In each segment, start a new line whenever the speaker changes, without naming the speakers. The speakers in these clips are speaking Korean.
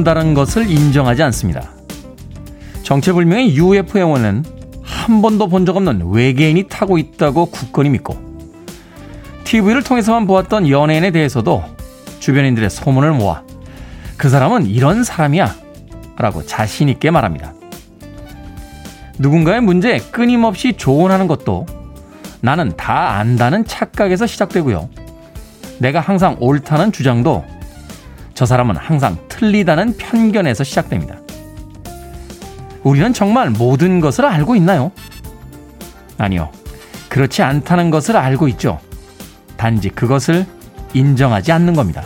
모른다는 것을 인정하지 않습니다. 정체불명의 UFO에는 한 번도 본 적 없는 외계인이 타고 있다고 굳건히 믿고 TV를 통해서만 보았던 연예인에 대해서도 주변인들의 소문을 모아 그 사람은 이런 사람이야 라고 자신있게 말합니다. 누군가의 문제에 끊임없이 조언하는 것도 나는 다 안다는 착각에서 시작되고요. 내가 항상 옳다는 주장도 저 사람은 항상 틀리다는 편견에서 시작됩니다. 우리는 정말 모든 것을 알고 있나요? 아니요. 그렇지 않다는 것을 알고 있죠. 단지 그것을 인정하지 않는 겁니다.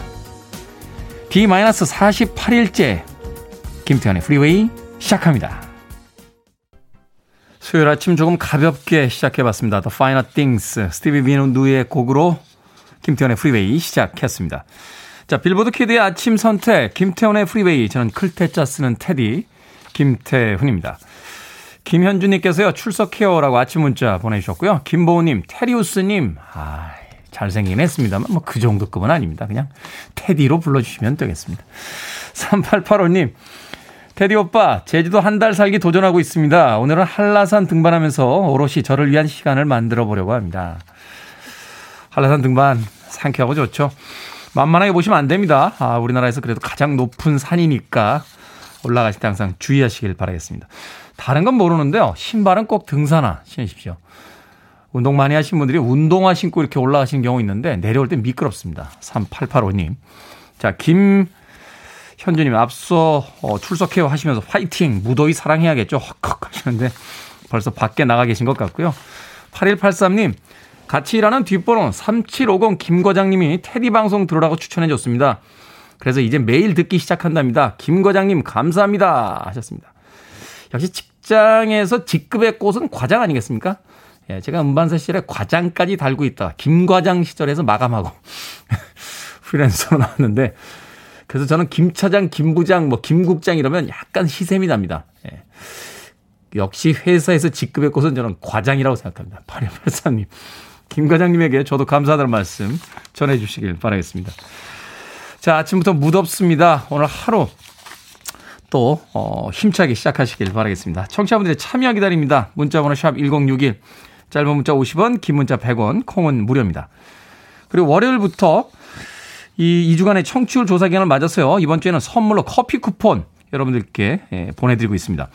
D-48일째 김태훈의 프리웨이 시작합니다. 수요일 아침 조금 가볍게 시작해봤습니다. The Finer Things, 스티브 윈우드의 곡으로 김태훈의 프리웨이 시작했습니다. 자, 빌보드 키드의 아침 선택, 김태훈의 프리웨이. 저는 클 태 자 쓰는 테디, 김태훈입니다. 김현주님께서요, 출석해요라고 아침 문자 보내주셨고요. 김보우님, 테리우스님, 아 잘생긴 했습니다만, 뭐 그 정도 급은 아닙니다. 그냥 테디로 불러주시면 되겠습니다. 3885님, 테디 오빠, 제주도 한 달 살기 도전하고 있습니다. 오늘은 한라산 등반하면서 오롯이 저를 위한 시간을 만들어 보려고 합니다. 한라산 등반 상쾌하고 좋죠. 만만하게 보시면 안 됩니다. 아, 우리나라에서 그래도 가장 높은 산이니까 올라가실 때 항상 주의하시길 바라겠습니다. 다른 건 모르는데요. 신발은 꼭 등산화 신으십시오. 운동 많이 하신 분들이 운동화 신고 이렇게 올라가시는 경우 있는데 내려올 때 미끄럽습니다. 3885님. 자, 김 현주님 앞서 어, 출석해요 하시면서 화이팅 무더위 사랑해야겠죠 헉헉 하시는데 벌써 밖에 나가 계신 것 같고요. 8183님 같이 일하는 뒷번호 3750 김 과장님이 테디 방송 들으라고 추천해 줬습니다. 그래서 이제 매일 듣기 시작한답니다. 김 과장님 감사합니다 하셨습니다. 역시 직장에서 직급의 꽃은 과장 아니겠습니까? 예, 제가 음반사 시절에 과장까지 달고 있다. 김 과장 시절에서 마감하고 프리랜서로 나왔는데 그래서 저는 김 차장, 김 부장, 뭐 김국장 이러면 약간 희샘이 납니다. 예. 역시 회사에서 직급의 꽃은 저는 과장이라고 생각합니다. 8183님. 김 과장님에게 저도 감사하다는 말씀 전해 주시길 바라겠습니다. 자, 아침부터 무덥습니다. 오늘 하루 또 어, 힘차게 시작하시길 바라겠습니다. 청취자분들의 참여 기다립니다. 문자번호 샵 1061, 짧은 문자 50원, 긴 문자 100원, 콩은 무료입니다. 그리고 월요일부터 이 2주간의 청취율 조사 기간을 맞아서요. 이번 주에는 선물로 커피 쿠폰 여러분들께 예, 보내드리고 있습니다.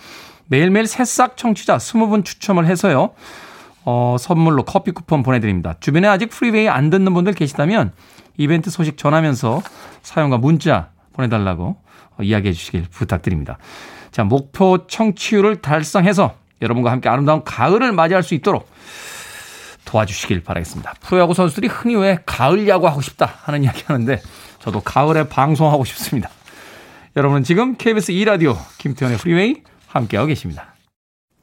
매일매일 새싹 청취자 20분 추첨을 해서요. 어, 선물로 커피 쿠폰 보내드립니다. 주변에 아직 프리웨이 안 듣는 분들 계시다면 이벤트 소식 전하면서 사용과 문자 보내달라고 이야기해 주시길 부탁드립니다. 자, 목표 청취율을 달성해서 여러분과 함께 아름다운 가을을 맞이할 수 있도록 도와주시길 바라겠습니다. 프로야구 선수들이 흔히 왜 가을 야구 하고 싶다 하는 이야기 하는데 저도 가을에 방송하고 싶습니다. 여러분은 지금 KBS 2라디오 김태훈의 프리웨이 함께하고 계십니다.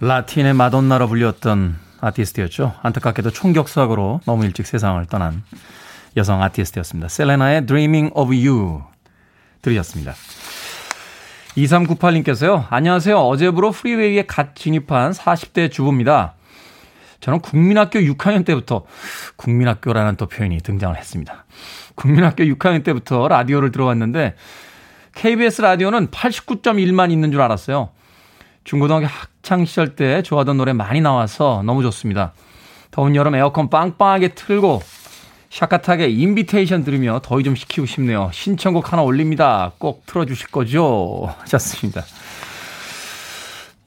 라틴의 마돈나로 불렸던 아티스트였죠. 안타깝게도 총격사고로 너무 일찍 세상을 떠난 여성 아티스트였습니다. 셀레나의 Dreaming of You 들으셨습니다. 2398님께서요. 안녕하세요. 어제부로 프리웨이에 갓 진입한 40대 주부입니다. 저는 국민학교 6학년 때부터 국민학교라는 또 표현이 등장을 했습니다. 국민학교 6학년 때부터 라디오를 들어왔는데 KBS 라디오는 89.1만 있는 줄 알았어요. 중고등학교 학창 시절 때 좋아하던 노래 많이 나와서 너무 좋습니다. 더운 여름 에어컨 빵빵하게 틀고 샤카타게 인비테이션 들으며 더위 좀 식히고 싶네요. 신청곡 하나 올립니다. 꼭 틀어주실 거죠? 하셨습니다.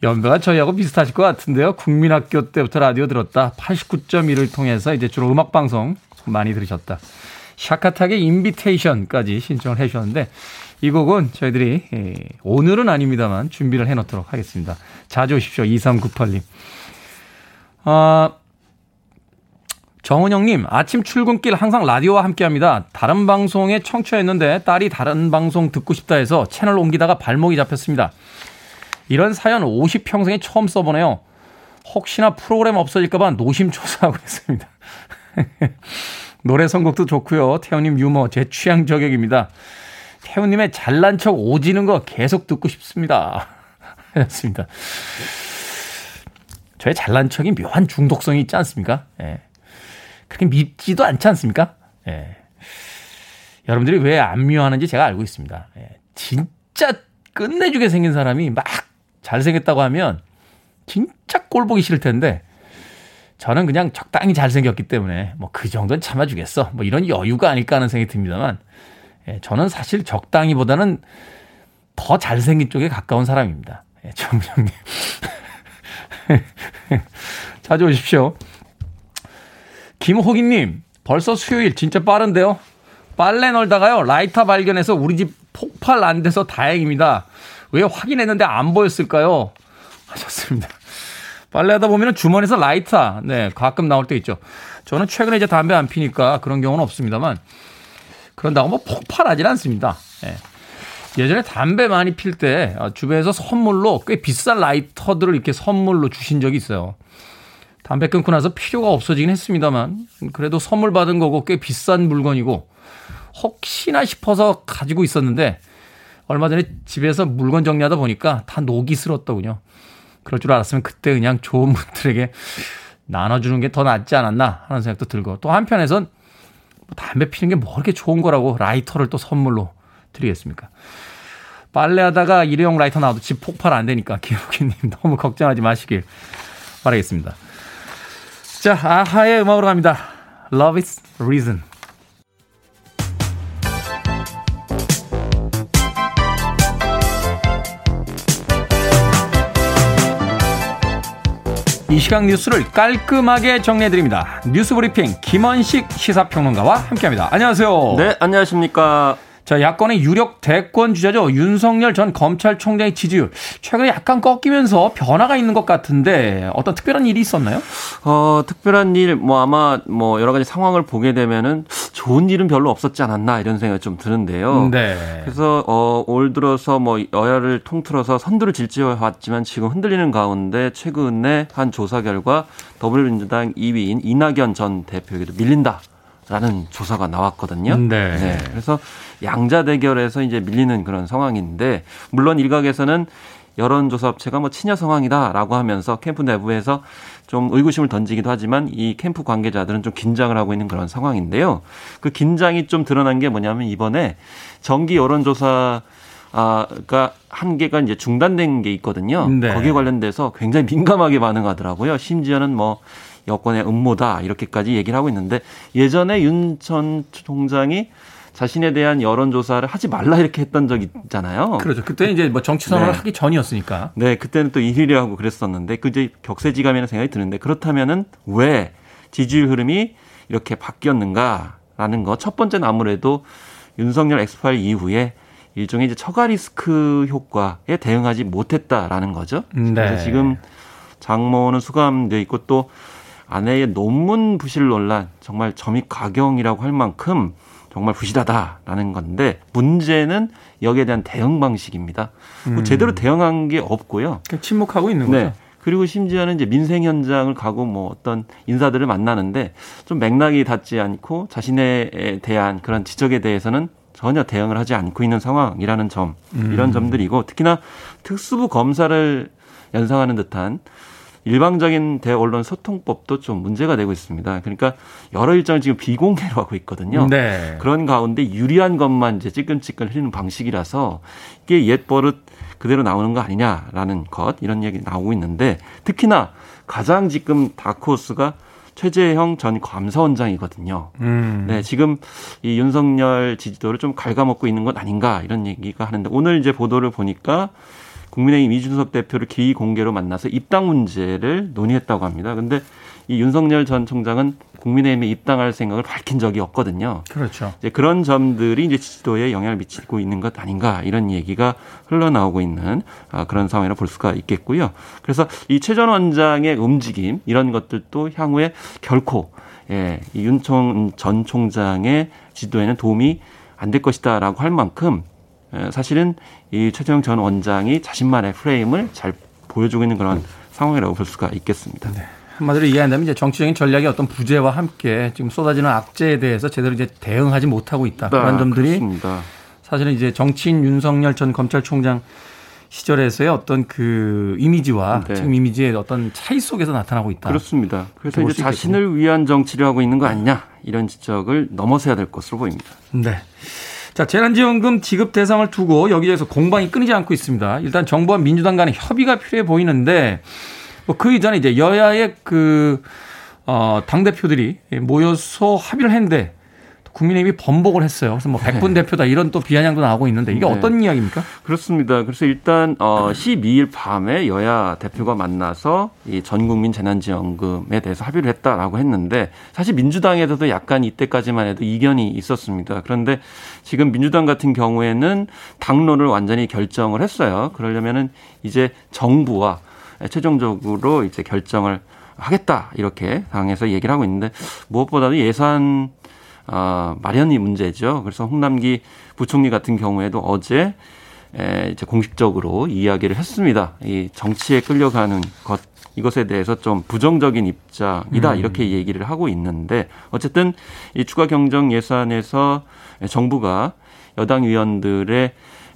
연배가 저희하고 비슷하실 것 같은데요. 국민학교 때부터 라디오 들었다. 89.1을 통해서 이제 주로 음악방송 많이 들으셨다. 샤카타게 인비테이션까지 신청을 해 주셨는데 이 곡은 저희들이 예, 오늘은 아닙니다만 준비를 해놓도록 하겠습니다. 자주 오십시오. 2398님. 아, 정은영님, 아침 출근길 항상 라디오와 함께 합니다. 다른 방송에 청취했는데 딸이 다른 방송 듣고 싶다 해서 채널 옮기다가 발목이 잡혔습니다. 이런 사연 50평생에 처음 써보네요. 혹시나 프로그램 없어질까봐 노심초사하고 있습니다. 노래 선곡도 좋고요. 태훈님 유머 제 취향 저격입니다. 태훈님의 잘난 척 오지는 거 계속 듣고 싶습니다. 하셨습니다. 저의 잘난 척이 묘한 중독성이 있지 않습니까? 예. 그렇게 밉지도 않지 않습니까? 예. 여러분들이 왜안 묘하는지 제가 알고 있습니다. 예. 진짜 끝내주게 생긴 사람이 막 잘생겼다고 하면 진짜 꼴 보기 싫을 텐데 저는 그냥 적당히 잘생겼기 때문에 뭐 그 정도는 참아주겠어. 뭐 이런 여유가 아닐까 하는 생각이 듭니다만 예, 저는 사실 적당히보다는 더 잘생긴 쪽에 가까운 사람입니다. 예, 정명님. 자주 오십시오. 김호기님, 벌써 수요일 진짜 빠른데요? 빨래 널다가요, 라이터 발견해서 우리 집 폭발 안 돼서 다행입니다. 왜 확인했는데 안 보였을까요? 하셨습니다. 빨래하다 보면 주머니에서 라이터, 네, 가끔 나올 때 있죠. 저는 최근에 이제 담배 안 피니까 그런 경우는 없습니다만, 그런다고 뭐 폭발하진 않습니다. 예. 예전에 담배 많이 필 때 주변에서 선물로 꽤 비싼 라이터들을 이렇게 선물로 주신 적이 있어요. 담배 끊고 나서 필요가 없어지긴 했습니다만 그래도 선물 받은 거고 꽤 비싼 물건이고 혹시나 싶어서 가지고 있었는데 얼마 전에 집에서 물건 정리하다 보니까 다 녹이 슬었더군요. 그럴 줄 알았으면 그때 그냥 좋은 분들에게 나눠주는 게 더 낫지 않았나 하는 생각도 들고 또 한편에선 뭐 담배 피는 게 뭐 그렇게 좋은 거라고 라이터를 또 선물로 드리겠습니까? 빨래하다가 일회용 라이터 나와도 집 폭발 안 되니까 김호기님 너무 걱정하지 마시길 바라겠습니다. 자, 아하의 음악으로 갑니다. Love is Reason. 이 시각 뉴스를 깔끔하게 정리해드립니다. 뉴스 브리핑 김원식 시사평론가와 함께합니다. 안녕하세요.
네, 안녕하십니까.
자, 야권의 유력 대권 주자죠. 윤석열 전 검찰총장의 지지율. 최근에 약간 꺾이면서 변화가 있는 것 같은데 어떤 특별한 일이 있었나요?
어, 특별한 일, 뭐 아마 뭐 여러 가지 상황을 보게 되면은 좋은 일은 별로 없었지 않았나 이런 생각이 좀 드는데요. 네. 그래서 어, 올 들어서 뭐 여야를 통틀어서 선두를 질지어 왔지만 지금 흔들리는 가운데 최근에 한 조사 결과 더불어민주당 2위인 이낙연 전 대표에게도 밀린다. 라는 조사가 나왔거든요. 네. 네. 그래서 양자 대결에서 이제 밀리는 그런 상황인데 물론 일각에서는 여론조사 업체가 뭐 친여 상황이다라고 하면서 캠프 내부에서 좀 의구심을 던지기도 하지만 이 캠프 관계자들은 좀 긴장을 하고 있는 그런 상황인데요. 그 긴장이 좀 드러난 게 뭐냐면 이번에 정기 여론조사 아가 한 개가 이제 중단된 게 있거든요. 네. 거기에 관련돼서 굉장히 민감하게 반응하더라고요. 심지어는 뭐 여권의 음모다 이렇게까지 얘기를 하고 있는데 예전에 윤 전 총장이 자신에 대한 여론 조사를 하지 말라 이렇게 했던 적이 있잖아요.
그렇죠. 그때 이제 뭐 정치 선언을 네. 하기 전이었으니까.
네, 그때는 또 일일이 하고 그랬었는데 그 이제 격세지감이라는 생각이 드는데 그렇다면은 왜 지지율 흐름이 이렇게 바뀌었는가라는 거. 첫 번째는 아무래도 윤석열 엑스파일 이후에 일종의 이제 처가 리스크 효과에 대응하지 못했다라는 거죠. 네. 그래서 지금 장모는 수감돼 있고 또 아내의 논문 부실 논란 정말 점입 가경이라고 할 만큼 정말 부실하다라는 건데 문제는 여기에 대한 대응 방식입니다. 뭐 음. 제대로 대응한 게 없고요.
침묵하고 있는 네. 거죠.
그리고 심지어는 이제 민생 현장을 가고 뭐 어떤 인사들을 만나는데 좀 맥락이 닿지 않고 자신에 대한 그런 지적에 대해서는 전혀 대응을 하지 않고 있는 상황이라는 점 음. 이런 점들이고 특히나 특수부 검사를 연상하는 듯한 일방적인 대언론 소통법도 좀 문제가 되고 있습니다. 그러니까 여러 일정을 지금 비공개로 하고 있거든요. 네. 그런 가운데 유리한 것만 이제 찌끈찌끈 흐리는 방식이라서 이게 옛 버릇 그대로 나오는 거 아니냐라는 것 이런 얘기 나오고 있는데 특히나 가장 지금 다크호스가 최재형 전 감사원장이거든요. 음. 네, 지금 이 윤석열 지지도를 좀 갉아먹고 있는 것 아닌가 이런 얘기가 하는데 오늘 이제 보도를 보니까 국민의힘 이준석 대표를 기위 공개로 만나서 입당 문제를 논의했다고 합니다. 근데 이 윤석열 전 총장은 국민의힘에 입당할 생각을 밝힌 적이 없거든요.
그렇죠.
이제 그런 점들이 이제 지지도에 영향을 미치고 있는 것 아닌가 이런 얘기가 흘러나오고 있는 아, 그런 상황이라 볼 수가 있겠고요. 그래서 이 최 전 원장의 움직임 이런 것들도 향후에 결코 예, 이 윤총 전 총장의 지도에는 도움이 안 될 것이다라고 할 만큼 예, 사실은 이 최재형 전 원장이 자신만의 프레임을 잘 보여주고 있는 그런 상황이라고 볼 수가 있겠습니다. 네.
한마디로 이해한다면 이제 정치적인 전략의 어떤 부재와 함께 지금 쏟아지는 악재에 대해서 제대로 이제 대응하지 못하고 있다. 네, 그런 점들이 그렇습니다. 사실은 이제 정치인 윤석열 전 검찰총장 시절에서의 어떤 그 이미지와 네. 지금 이미지의 어떤 차이 속에서 나타나고 있다.
그렇습니다. 그래서 이제 자신을 위한 정치를 하고 있는 거 아니냐 이런 지적을 넘어서야 될 것으로 보입니다.
네. 자, 재난지원금 지급 대상을 두고 여기에서 공방이 끊이지 않고 있습니다. 일단 정부와 민주당 간의 협의가 필요해 보이는데 뭐 그 이전에 이제 여야의 그, 어, 당대표들이 모여서 합의를 했는데 국민의힘이 번복을 했어요. 그래서 뭐 백분 네. 대표다 이런 또 비아냥도 나오고 있는데 이게 네. 어떤 이야기입니까?
그렇습니다. 그래서 일단 어 12일 밤에 여야 대표가 만나서 이 전 국민 재난지원금에 대해서 합의를 했다라고 했는데 사실 민주당에서도 약간 이때까지만 해도 이견이 있었습니다. 그런데 지금 민주당 같은 경우에는 당론을 완전히 결정을 했어요. 그러려면은 이제 정부와 최종적으로 이제 결정을 하겠다 이렇게 당에서 얘기를 하고 있는데 무엇보다도 예산 어, 마련이 문제죠. 그래서 홍남기 부총리 같은 경우에도 어제 에, 이제 공식적으로 이야기를 했습니다. 이 정치에 끌려가는 것 이것에 대해서 좀 부정적인 입장이다 음. 이렇게 얘기를 하고 있는데 어쨌든 이 추가 경정 예산에서 정부가 여당 의원들의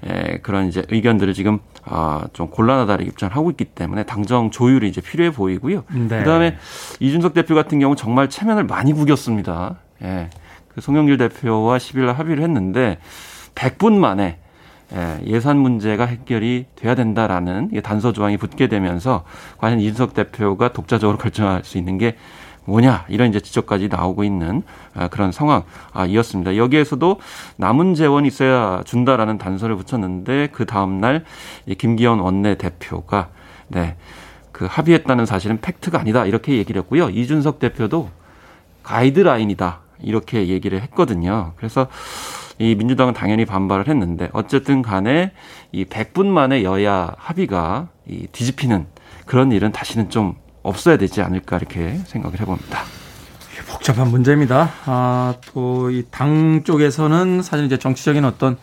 에, 그런 이제 의견들을 지금 아, 좀 곤란하다는 입장을 하고 있기 때문에 당정 조율이 이제 필요해 보이고요. 네. 그다음에 이준석 대표 같은 경우 정말 체면을 많이 구겼습니다. 예. 그 송영길 대표와 10일 날 합의를 했는데 100분 만에 예, 예산 문제가 해결이 돼야 된다라는 단서 조항이 붙게 되면서 과연 이준석 대표가 독자적으로 결정할 수 있는 게 뭐냐 이런 이제 지적까지 나오고 있는 아, 그런 상황이었습니다. 여기에서도 남은 재원이 있어야 준다라는 단서를 붙였는데 그 다음 날 김기현 원내 대표가 네. 그 합의했다는 사실은 팩트가 아니다 이렇게 얘기를 했고요. 이준석 대표도 가이드라인이다 이렇게 얘기를 했거든요. 그래서 이 민주당은 당연히 반발을 했는데 어쨌든 간에 이 100분 만에 여야 합의가 이 뒤집히는 그런 일은 다시는 좀 없어야 되지 않을까 이렇게 생각을 해봅니다.
복잡한 문제입니다. 아, 또 이 당 쪽에서는 사실 이제 정치적인 어떤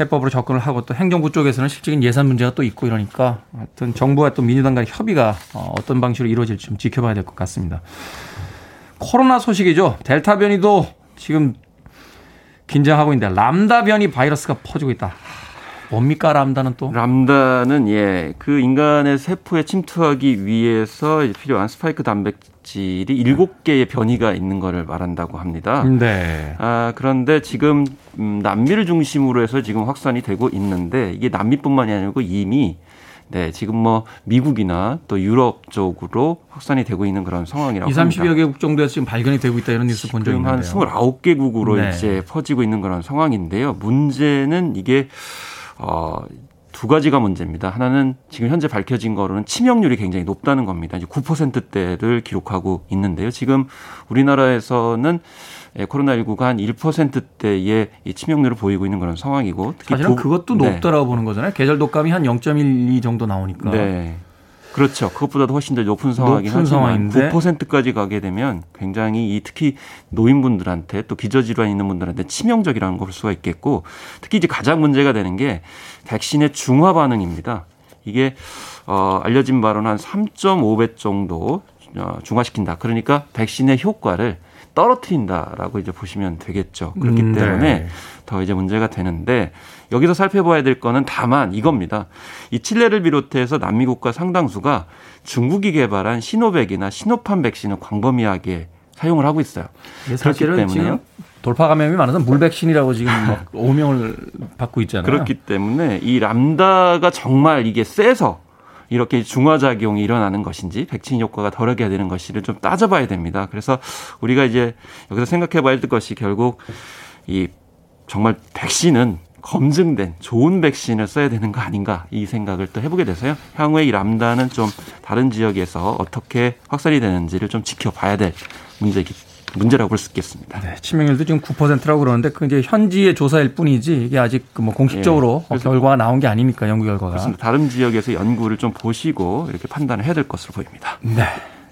해법으로 접근을 하고 또 행정부 쪽에서는 실질적인 예산 문제가 또 있고 이러니까 하여튼 정부와 또 민주당 간의 협의가 어, 어떤 방식으로 이루어질지 좀 지켜봐야 될 것 같습니다. 코로나 소식이죠. 델타 변이도 지금 긴장하고 있는데 람다 변이 바이러스가 퍼지고 있다. 뭡니까 람다는 또?
람다는 예, 그 인간의 세포에 침투하기 위해서 필요한 스파이크 단백질이 일곱 개의 변이가 있는 것을 말한다고 합니다. 네. 아, 그런데 지금 음, 남미를 중심으로 해서 지금 확산이 되고 있는데 이게 남미뿐만이 아니고 이미 네, 지금 뭐 미국이나 또 유럽 쪽으로 확산이 되고 있는 그런 상황이라고
2, 30여 개국 정도에서 지금 발견이 되고 있다 이런 뉴스 본 적이 있는데요. 한
29개국으로 네. 이제 퍼지고 있는 그런 상황인데요. 문제는 이게 어, 두 가지가 문제입니다. 하나는 지금 현재 밝혀진 거로는 치명률이 굉장히 높다는 겁니다. 이제 9%대를 기록하고 있는데요. 지금 우리나라에서는 예, 코로나19가 한 1%대의 이 치명률을 보이고 있는 그런 상황이고
특히 사실은 도, 그것도 네. 높다라고 보는 거잖아요. 계절 독감이 한 0.12 정도 나오니까.
네. 그렇죠. 그것보다도 훨씬 더 높은 상황이긴 높은 하지만 상황인데. 9%까지 가게 되면 굉장히 이 특히 노인분들한테 또 기저질환 있는 분들한테 치명적이라는 걸 볼 수가 있겠고 특히 이제 가장 문제가 되는 게 백신의 중화 반응입니다. 이게 어 알려진 바로는 한 3.5배 정도 어, 중화시킨다. 그러니까 백신의 효과를 떨어뜨린다라고 이제 보시면 되겠죠. 그렇기 음, 네. 때문에 더 이제 문제가 되는데 여기서 살펴봐야 될 거는 다만 이겁니다. 이 칠레를 비롯해서 남미 국가 상당수가 중국이 개발한 시노백이나 시노판 백신을 광범위하게 사용을 하고 있어요.
그렇기 때문에 돌파 감염이 많아서 물 백신이라고 지금 막 오명을 받고 있잖아요.
그렇기 때문에 이 람다가 정말 이게 세서 이렇게 중화작용이 일어나는 것인지 백신 효과가 덜하게 되는 것인지를 좀 따져봐야 됩니다. 그래서 우리가 이제 여기서 생각해 봐야 될 것이 결국 이 정말 백신은 검증된 좋은 백신을 써야 되는 거 아닌가 이 생각을 또 해보게 돼서요. 향후에 이 람다는 좀 다른 지역에서 어떻게 확산이 되는지를 좀 지켜봐야 될 문제기 문제라고 볼 수 있겠습니다.
네, 치명률도 지금 9%라고 그러는데 그 이제 현지의 조사일 뿐이지 이게 아직 그뭐 공식적으로 예, 결과가 나온 게 아니니까 연구 결과가.
그렇습니다. 다른 지역에서 연구를 좀 보시고 이렇게 판단을 해야 될 것으로 보입니다.
네.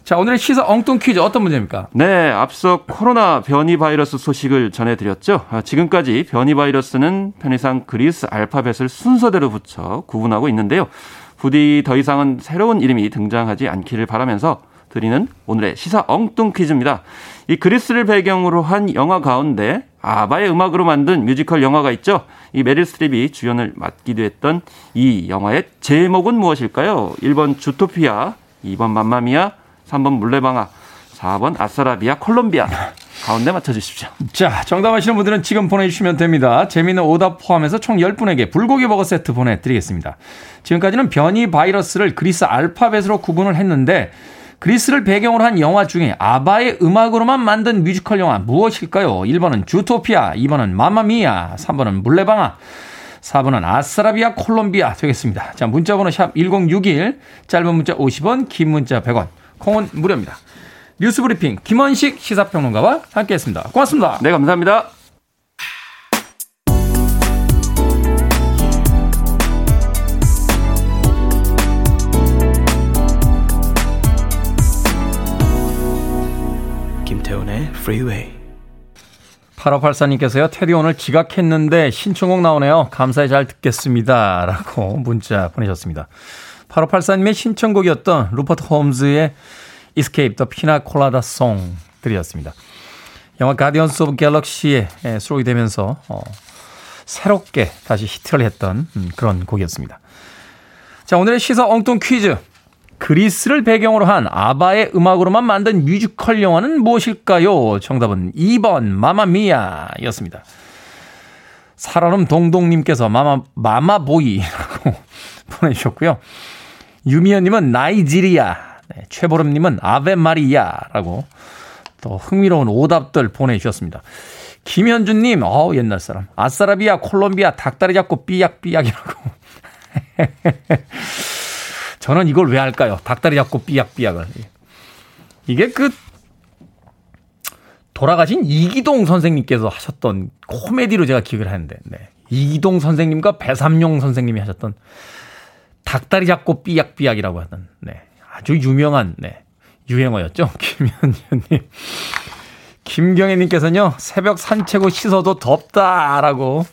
자, 오늘의 시사 엉뚱 퀴즈 어떤 문제입니까?
네, 앞서 코로나 변이 바이러스 소식을 전해드렸죠. 아, 지금까지 변이 바이러스는 편의상 그리스 알파벳을 순서대로 붙여 구분하고 있는데요. 부디 더 이상은 새로운 이름이 등장하지 않기를 바라면서 드리는 오늘의 시사 엉뚱 퀴즈입니다. 이 그리스를 배경으로 한 영화 가운데 아바의 음악으로 만든 뮤지컬 영화가 있죠. 이 메릴 스트립이 주연을 맡기도 했던 이 영화의 제목은 무엇일까요? 1번 주토피아, 2번 맘마미아, 3번 물레방아, 4번 아싸라비아 콜롬비아. 가운데 맞춰주십시오.
자, 정답 아시는 분들은 지금 보내주시면 됩니다. 재미있는 오답 포함해서 총 10분에게 불고기 버거 세트 보내드리겠습니다. 지금까지는 변이 바이러스를 그리스 알파벳으로 구분을 했는데 그리스를 배경으로 한 영화 중에 아바의 음악으로만 만든 뮤지컬 영화 무엇일까요? 1번은 주토피아, 2번은 마마미아, 3번은 물레방아, 4번은 아싸라비아 콜롬비아 되겠습니다. 자, 문자번호 샵 1061, 짧은 문자 50원, 긴 문자 100원, 콩은 무료입니다. 뉴스 브리핑 김원식 시사평론가와 함께했습니다. 고맙습니다.
네, 감사합니다.
Freeway. 8584님께서요, 태디 오늘 지각했는데 신청곡 나오네요. 감사히 잘 듣겠습니다. 라고 문자 보내셨습니다. 8584님의 신청곡이었던 루퍼트 홈즈의 Escape the Pina Colada Song 들으셨습니다. 영화 Guardians of Galaxy에 수록이 되면서 어, 새롭게 다시 히트를 했던 음, 그런 곡이었습니다. 자, 오늘의 시사 엉뚱 퀴즈. 그리스를 배경으로 한 아바의 음악으로만 만든 뮤지컬 영화는 무엇일까요? 정답은 2번 마마미아였습니다. 살얼음 동동님께서 마마 마마보이라고 보내주셨고요. 유미연님은 나이지리아, 네, 최보름님은 아베 마리아라고 또 흥미로운 오답들 보내주셨습니다. 김현준님, 어 옛날 사람. 아싸라비아, 콜롬비아, 닭다리 잡고 삐약삐약이라고. 저는 이걸 왜 할까요? 닭다리 잡고 삐약삐약을. 이게 그, 돌아가신 이기동 선생님께서 하셨던 코미디로 제가 기억을 하는데, 네. 이기동 선생님과 배삼용 선생님이 하셨던 닭다리 잡고 삐약삐약이라고 하는 네. 아주 유명한 네. 유행어였죠. 김현주님. 김경애님께서는요, 새벽 산책 후 씻어도 덥다라고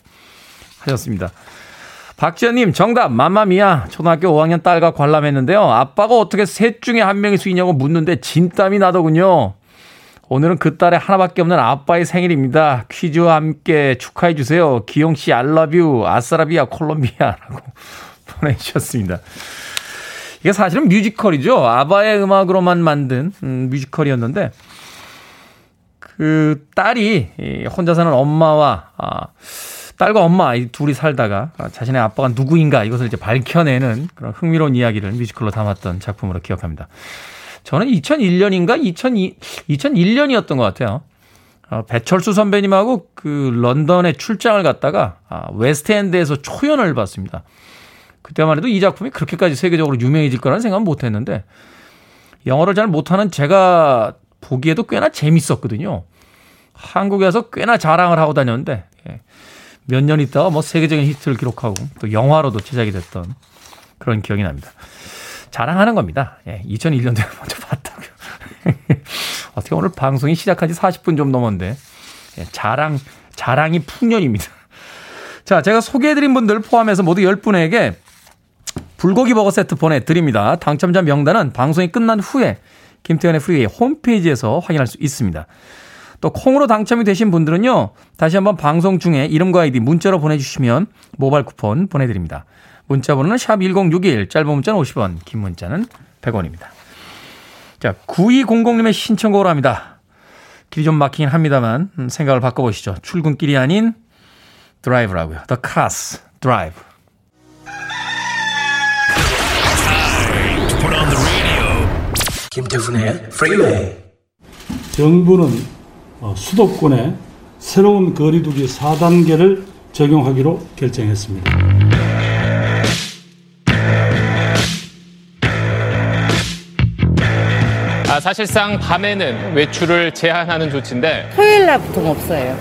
하셨습니다. 박지현님, 정답, 맘마미야. 초등학교 5학년 딸과 관람했는데요. 아빠가 어떻게 셋 중에 한 명이 수이냐고 묻는데 진땀이 나더군요. 오늘은 그 딸의 하나밖에 없는 아빠의 생일입니다. 퀴즈와 함께 축하해 주세요. 기용씨, 알러뷰, 아싸라비아, 콜롬비아라고 보내주셨습니다. 이게 사실은 뮤지컬이죠. 아바의 음악으로만 만든 음, 뮤지컬이었는데 그 딸이 혼자 사는 엄마와 아, 딸과 엄마 이 둘이 살다가 자신의 아빠가 누구인가 이것을 이제 밝혀내는 그런 흥미로운 이야기를 뮤지컬로 담았던 작품으로 기억합니다. 저는 2001년인가 2002, 2001년이었던 것 같아요. 어, 배철수 선배님하고 그 런던에 출장을 갔다가 아, 웨스트엔드에서 초연을 봤습니다. 그때만 해도 이 작품이 그렇게까지 세계적으로 유명해질 거라는 생각은 못 했는데 영어를 잘 못하는 제가 보기에도 꽤나 재밌었거든요. 한국에서 꽤나 자랑을 하고 다녔는데 예. 몇 년 있다가 뭐 세계적인 히트를 기록하고 또 영화로도 제작이 됐던 그런 기억이 납니다. 자랑하는 겁니다. 예, 2001년도에 먼저 봤다고요. 어떻게 오늘 방송이 시작한 지 40분 좀 넘었는데 예, 자랑 자랑이 풍년입니다. 자, 제가 소개해드린 분들 포함해서 모두 10분에게 불고기 버거 세트 보내드립니다. 당첨자 명단은 방송이 끝난 후에 김태훈의 Freeway 홈페이지에서 확인할 수 있습니다. 또 콩으로 당첨이 되신 분들은요. 다시 한번 방송 중에 이름과 아이디 문자로 보내주시면 모바일 쿠폰 보내드립니다. 문자 번호는 샵 1061, 짧은 문자는 50원, 긴 문자는 100원입니다. 자, 9200님의 신청곡으로 합니다. 길이 좀 막히긴 합니다만 음, 생각을 바꿔보시죠. 출근길이 아닌 드라이브라고요. The Cars Drive.
김태훈의 프리웨이 정부는 어, 수도권에 새로운 거리두기 4단계를 적용하기로 결정했습니다.
아, 사실상 밤에는 외출을 제한하는 조치인데
토요일 날부터 없어요.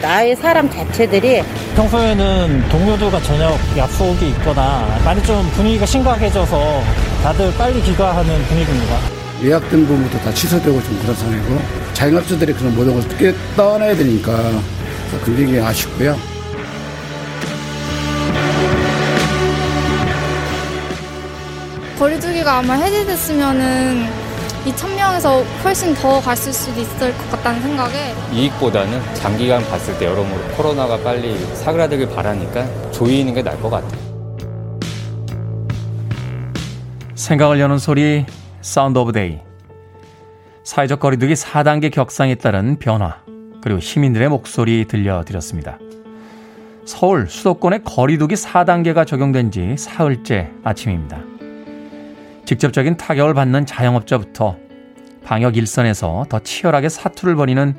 나의 사람 자체들이
평소에는 동료들과 저녁 약속이 있거나 많이 좀 분위기가 심각해져서 다들 빨리 귀가하는 분위기입니다.
예약된 부분부터 다 취소되고 좀 그런 상황이고 자영업자들이 그런 모든 걸 어떻게 떠나야 되니까 굉장히 아쉽고요.
거리두기가 아마 해제됐으면은 2,000명에서 훨씬 더 갔을 수도 있을 것 같다는 생각에
이익보다는 장기간 봤을 때 여러모로 코로나가 빨리 사그라들길 바라니까 조이는 게 나을 것 같아요.
생각을 여는 소리 Sound of Day 사회적 거리두기 4단계 격상에 따른 변화 그리고 시민들의 목소리 들려드렸습니다. 서울 수도권의 거리두기 4단계가 적용된 지 사흘째 아침입니다. 직접적인 타격을 받는 자영업자부터 방역 일선에서 더 치열하게 사투를 벌이는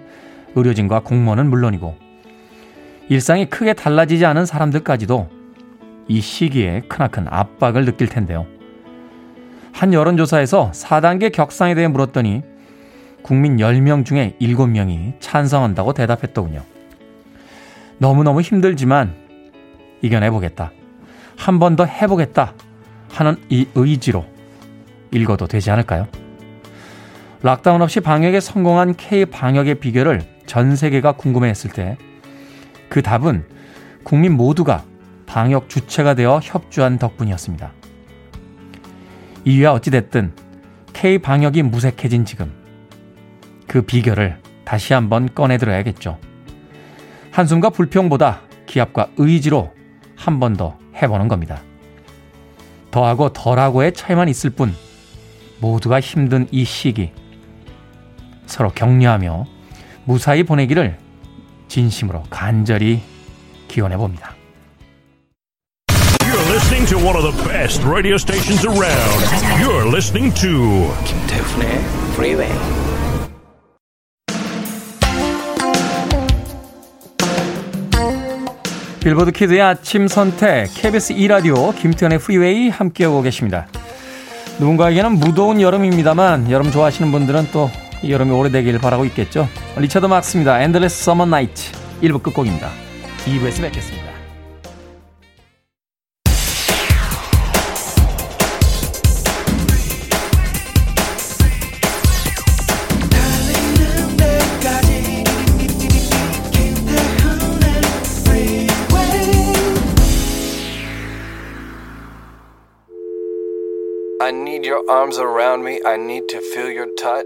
의료진과 공무원은 물론이고 일상이 크게 달라지지 않은 사람들까지도 이 시기에 크나큰 압박을 느낄 텐데요. 한 여론조사에서 4단계 격상에 대해 물었더니 국민 10명 중에 7명이 찬성한다고 대답했더군요. 너무너무 힘들지만 이겨내보겠다. 한 번 더 해보겠다. 하는 이 의지로 읽어도 되지 않을까요? 락다운 없이 방역에 성공한 K 방역의 비결을 전 세계가 궁금해했을 때 그 답은 국민 모두가 방역 주체가 되어 협조한 덕분이었습니다. 이유야 어찌됐든 K 방역이 무색해진 지금 그 비결을 다시 한번 꺼내들어야겠죠. 한숨과 불평보다 기합과 의지로 한 번 더 해보는 겁니다. 더하고 덜하고의 차이만 있을 뿐 모두가 힘든 이 시기 서로 격려하며 무사히 보내기를 진심으로 간절히 기원해 봅니다.
Listening to one of the best radio stations around. You're listening to 김태훈의 Freeway.
빌보드 kid의 아침 선택 KBS 2 라디오 김태훈의 Freeway 함께하고 계십니다. 누군가에게는 무더운 여름입니다만 여름 좋아하시는 분들은 또 여름이 오래되길 바라고 있겠죠. 리처드 마크스입니다. Endless Summer Night 1부 끝곡입니다. 2부에서 뵙겠습니다. Your arms around me. I need to feel your touch.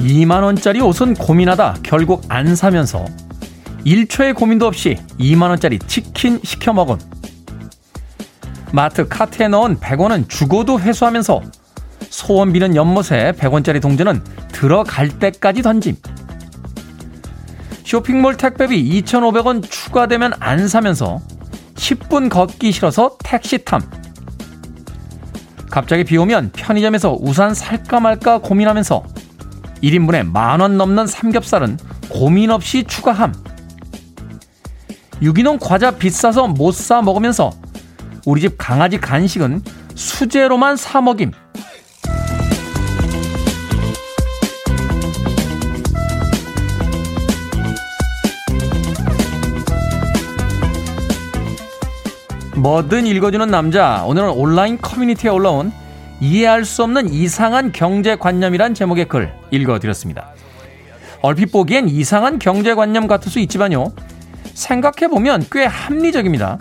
(2만원짜리) 옷은 고민하다 결국 안 사면서 1초의 고민도 없이 2만원짜리 치킨 시켜 먹음 마트 카트에 넣은 100원은 죽어도 회수하면서 소원 비는 연못에 100원짜리 동전은 들어갈 때까지 던짐 쇼핑몰 택배비 2,500원 추가되면 안 사면서 10분 걷기 싫어서 택시 탐. 갑자기 비 오면 편의점에서 우산 살까 말까 고민하면서 1인분에 만 원 넘는 삼겹살은 고민 없이 추가함. 유기농 과자 비싸서 못 사 먹으면서 우리 집 강아지 간식은 수제로만 사 먹임. 뭐든 읽어주는 남자. 오늘은 온라인 커뮤니티에 올라온 이해할 수 없는 이상한 경제관념이란 제목의 글 읽어드렸습니다. 얼핏 보기엔 이상한 경제관념 같을 수 있지만요. 생각해보면 꽤 합리적입니다.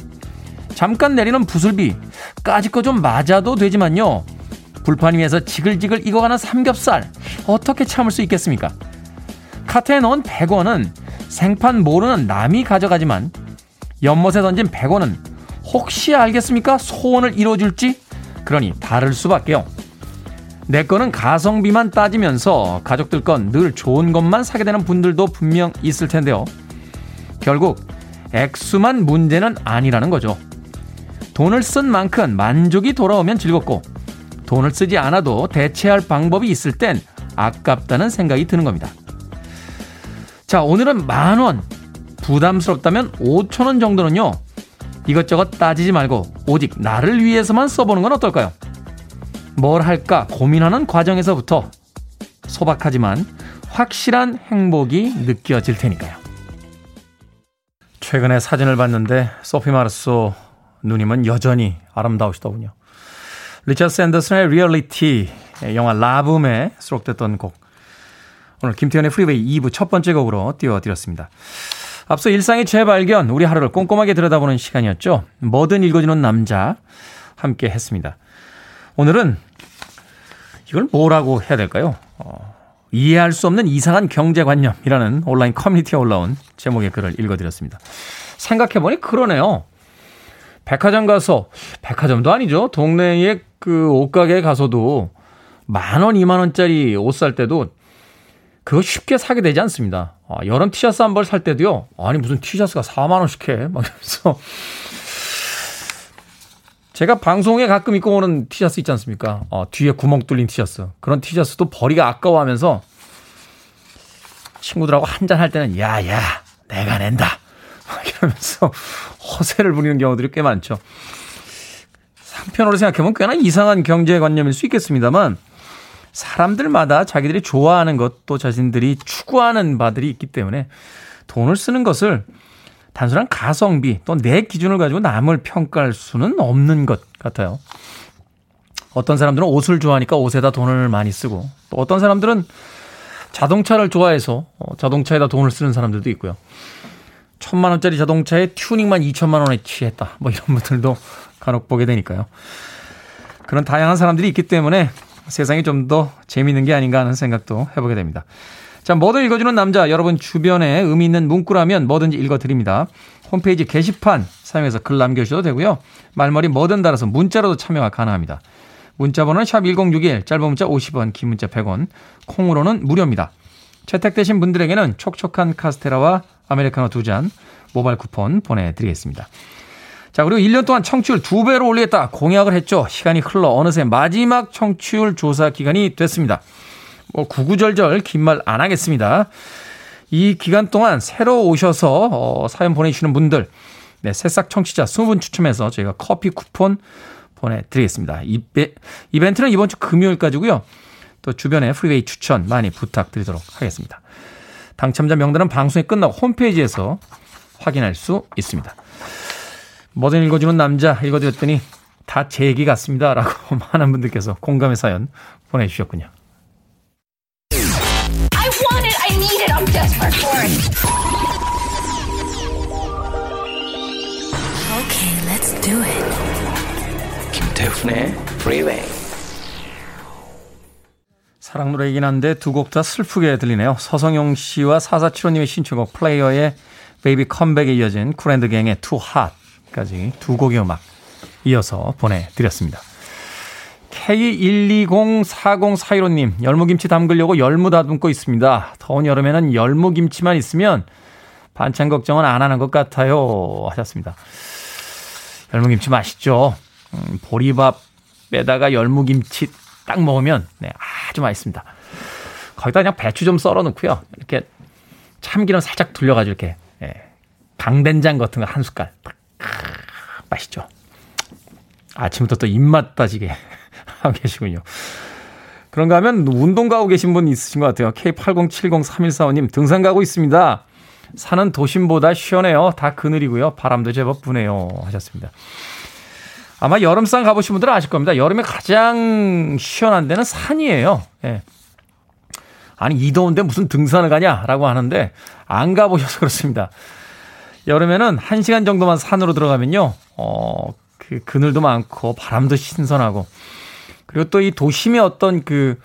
잠깐 내리는 부술비, 까짓 거 좀 맞아도 되지만요. 불판 위에서 지글지글 익어가는 삼겹살, 어떻게 참을 수 있겠습니까? 카트에 넣은 100원은 생판 모르는 남이 가져가지만 연못에 던진 100원은 혹시 알겠습니까? 소원을 이뤄줄지? 그러니 다를 수밖에요. 내 거는 가성비만 따지면서 가족들 건 늘 좋은 것만 사게 되는 분들도 분명 있을 텐데요. 결국 액수만 문제는 아니라는 거죠. 돈을 쓴 만큼 만족이 돌아오면 즐겁고 돈을 쓰지 않아도 대체할 방법이 있을 땐 아깝다는 생각이 드는 겁니다. 자, 오늘은 만 원. 부담스럽다면 5천 원 정도는요. 이것저것 따지지 말고 오직 나를 위해서만 써보는 건 어떨까요? 뭘 할까 고민하는 과정에서부터 소박하지만 확실한 행복이 느껴질 테니까요. 최근에 사진을 봤는데 소피 마르소 누님은 여전히 아름다우시더군요. 리처드 샌더슨의 리얼리티 영화 La Boum에 수록됐던 곡 오늘 김태훈의 Freeway 2부 첫 번째 곡으로 띄워드렸습니다. 앞서 일상의 재발견, 우리 하루를 꼼꼼하게 들여다보는 시간이었죠. 뭐든 읽어주는 남자 함께 했습니다. 오늘은 이걸 뭐라고 해야 될까요? 어, 이해할 수 없는 이상한 경제관념이라는 온라인 커뮤니티에 올라온 제목의 글을 읽어드렸습니다. 생각해보니 그러네요. 백화점 가서, 백화점도 아니죠. 동네에 그 옷가게에 가서도 만 원, 이만 원짜리 옷 살 때도 그거 쉽게 사게 되지 않습니다. 아, 여름 티셔츠 한 벌 살 때도요. 아니 무슨 티셔츠가 4만 원씩 해. 막 이러면서 제가 방송에 가끔 입고 오는 티셔츠 있지 않습니까? 어, 뒤에 구멍 뚫린 티셔츠. 그런 티셔츠도 버리가 아까워하면서 친구들하고 한잔 할 때는 야야 내가 낸다. 막 이러면서 허세를 부리는 경우들이 꽤 많죠. 한편으로 생각해보면 꽤나 이상한 경제관념일 수 있겠습니다만 사람들마다 자기들이 좋아하는 것또 자신들이 추구하는 바들이 있기 때문에 돈을 쓰는 것을 단순한 가성비 또 내 기준을 가지고 남을 평가할 수는 없는 것 같아요. 어떤 사람들은 옷을 좋아하니까 옷에다 돈을 많이 쓰고 또 어떤 사람들은 자동차를 좋아해서 어, 자동차에다 돈을 쓰는 사람들도 있고요. 천만 원짜리 자동차에 튜닝만 2천만 원에 취했다. 뭐 이런 분들도 간혹 보게 되니까요. 그런 다양한 사람들이 있기 때문에 세상이 좀 더 재미있는 게 아닌가 하는 생각도 해보게 됩니다. 자, 뭐든 읽어주는 남자, 여러분 주변에 의미 있는 문구라면 뭐든지 읽어드립니다. 홈페이지 게시판 사용해서 글 남겨주셔도 되고요. 말머리 뭐든 달아서 문자로도 참여가 가능합니다. 문자 번호는 샵 1061, 짧은 문자 50원, 긴 문자 100원, 콩으로는 무료입니다. 채택되신 분들에게는 촉촉한 카스테라와 아메리카노 두 잔 모바일 쿠폰 보내드리겠습니다. 자, 그리고 1년 동안 청취율 두배로 올리겠다 공약을 했죠. 시간이 흘러 어느새 마지막 청취율 조사 기간이 됐습니다. 뭐 구구절절 긴 말 안 하겠습니다. 이 기간 동안 새로 오셔서 어, 사연 보내주시는 분들 네, 새싹 청취자 20분 추첨해서 저희가 커피 쿠폰 보내드리겠습니다. 이베, 이벤트는 이번 주 금요일까지고요. 또 주변에 Freeway 추천 많이 부탁드리도록 하겠습니다. 당첨자 명단은 방송이 끝나고 홈페이지에서 확인할 수 있습니다. 뭐든 읽어주는 남자 읽어드렸더니 다 제 얘기 같습니다. 라고 많은 분들께서 공감의 사연 보내주셨군요. Okay, let's do it. 김태훈의 Freeway. 사랑 노래이긴 한데 두 곡 다 슬프게 들리네요. 서성용 씨와 4475님의 신청곡 Player의 Baby Come Back에 이어진 쿨앤드갱의 Too Hot. 까지 두 곡의 음악 이어서 보내드렸습니다. K1204041님, 열무김치 담그려고 열무 다듬고 있습니다. 더운 여름에는 열무김치만 있으면 반찬 걱정은 안 하는 것 같아요. 하셨습니다. 열무김치 맛있죠? 음, 보리밥에다가 열무김치 딱 먹으면 네, 아주 맛있습니다. 거기다 그냥 배추 좀 썰어 넣고요. 이렇게 참기름 살짝 둘려가지고 이렇게 예, 강된장 같은 거 한 숟갈 맛있죠. 아침부터 또 입맛 따지게 하고 계시군요. 그런가 하면 운동 가고 계신 분 있으신 것 같아요. K80703145님 등산 가고 있습니다. 산은 도심보다 시원해요. 다 그늘이고요. 바람도 제법 부네요. 하셨습니다. 아마 여름산 가보신 분들은 아실 겁니다. 여름에 가장 시원한 데는 산이에요. 예. 아니, 이 더운데 무슨 등산을 가냐라고 하는데 안 가보셔서 그렇습니다. 여름에는 1시간 정도만 산으로 들어가면요. 어, 그 그늘도 많고 바람도 신선하고 그리고 또 이 도심의 어떤 그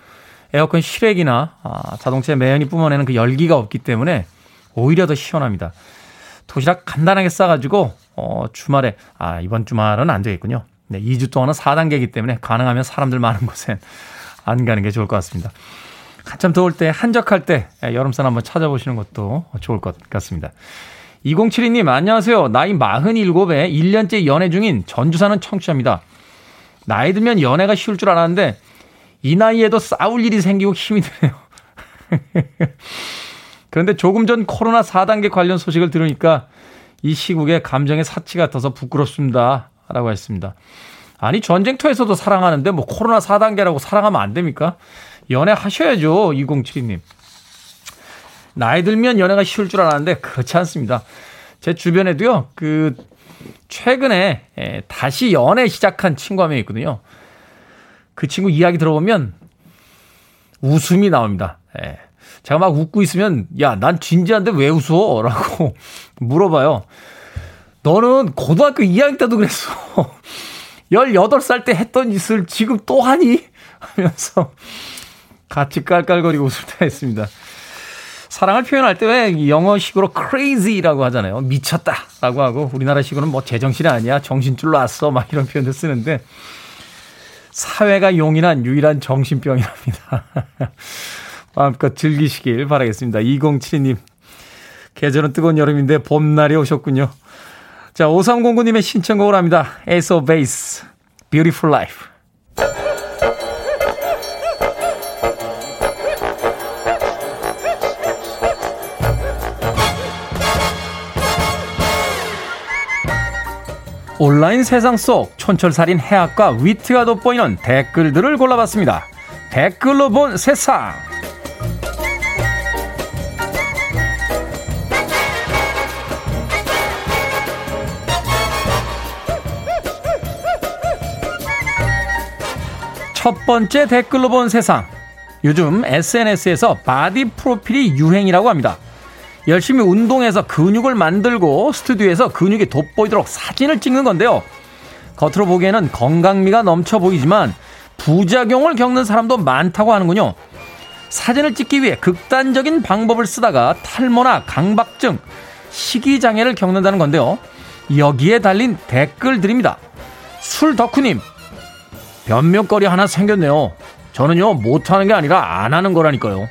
에어컨 실외기나 아, 자동차의 매연이 뿜어내는 그 열기가 없기 때문에 오히려 더 시원합니다. 도시락 간단하게 싸가지고 어, 주말에 아 이번 주말은 안 되겠군요. 네, 2주 동안은 4단계이기 때문에 가능하면 사람들 많은 곳엔 안 가는 게 좋을 것 같습니다. 한참 더울 때 한적할 때 여름산 한번 찾아보시는 것도 좋을 것 같습니다. 2072님, 안녕하세요. 나이 47에 1년째 연애 중인 전주 사는 청취자입니다. 나이 들면 연애가 쉬울 줄 알았는데 이 나이에도 싸울 일이 생기고 힘이 드네요. 그런데 조금 전 코로나 4단계 관련 소식을 들으니까 이 시국에 감정의 사치 같아서 부끄럽습니다. 라고 했습니다. 아니, 전쟁터에서도 사랑하는데 뭐 코로나 4단계라고 사랑하면 안 됩니까? 연애 하셔야죠. 2072님. 나이 들면 연애가 쉬울 줄 알았는데 그렇지 않습니다. 제 주변에도요, 그, 최근에 예, 다시 연애 시작한 친구 한 명 있거든요. 그 친구 이야기 들어보면 웃음이 나옵니다. 예. 제가 막 웃고 있으면, 야, 난 진지한데 왜 웃어? 라고 물어봐요. 너는 고등학교 2학년 때도 그랬어. 18살 때 했던 짓을 지금 또 하니? 하면서 같이 깔깔거리고 웃을 때가 있습니다. 사랑을 표현할 때 왜 영어식으로 crazy라고 하잖아요. 미쳤다라고 하고 우리나라식으로는 뭐 제정신이 아니야. 정신줄 놨어. 막 이런 표현도 쓰는데 사회가 용인한 유일한 정신병이랍니다. 마음껏 즐기시길 바라겠습니다. 2072님. 계절은 뜨거운 여름인데 봄날이 오셨군요. 자, 5309님의 신청곡을 합니다. Ace of Base, Beautiful Life. 온라인 세상 속 촌철살인 해학과 위트가 돋보이는 댓글들을 골라봤습니다. 댓글로 본 세상. 첫 번째 댓글로 본 세상. 요즘 SNS에서 body 프로필이 유행이라고 합니다. 열심히 운동해서 근육을 만들고 스튜디오에서 근육이 돋보이도록 사진을 찍는 건데요. 겉으로 보기에는 건강미가 넘쳐 보이지만 부작용을 겪는 사람도 많다고 하는군요. 사진을 찍기 위해 극단적인 방법을 쓰다가 탈모나 강박증, 식이장애를 겪는다는 건데요. 여기에 달린 댓글들입니다. 술 덕후님, 변명거리 하나 생겼네요. 저는요, 못하는 게 아니라 안 하는 거라니까요.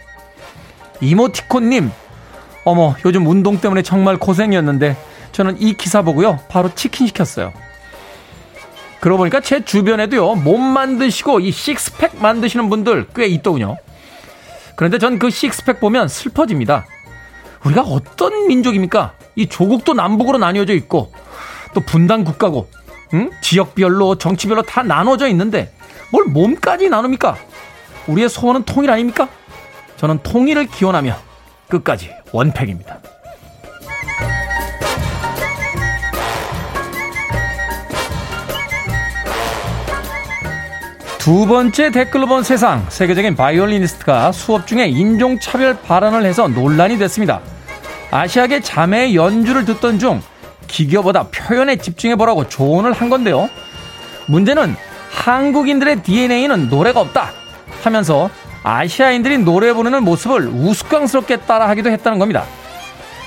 이모티콘님, 어머, 요즘 운동 때문에 정말 고생이었는데 저는 이 기사 보고요. 바로 치킨 시켰어요. 그러고 보니까 제 주변에도요. 몸 만드시고 이 식스팩 만드시는 분들 꽤 있더군요. 그런데 전 그 식스팩 보면 슬퍼집니다. 우리가 어떤 민족입니까? 이 조국도 남북으로 나뉘어져 있고 또 분단 국가고 응? 지역별로 정치별로 다 나눠져 있는데 뭘 몸까지 나눕니까? 우리의 소원은 통일 아닙니까? 저는 통일을 기원하며 끝까지 원팩입니다. 두 번째 댓글로 본 세상 세계적인 바이올리니스트가 수업 중에 인종차별 발언을 해서 논란이 됐습니다. 아시아계 자매의 연주를 듣던 중 기교보다 표현에 집중해보라고 조언을 한 건데요. 문제는 한국인들의 DNA는 노래가 없다 하면서 아시아인들이 노래 부르는 모습을 우스꽝스럽게 따라하기도 했다는 겁니다.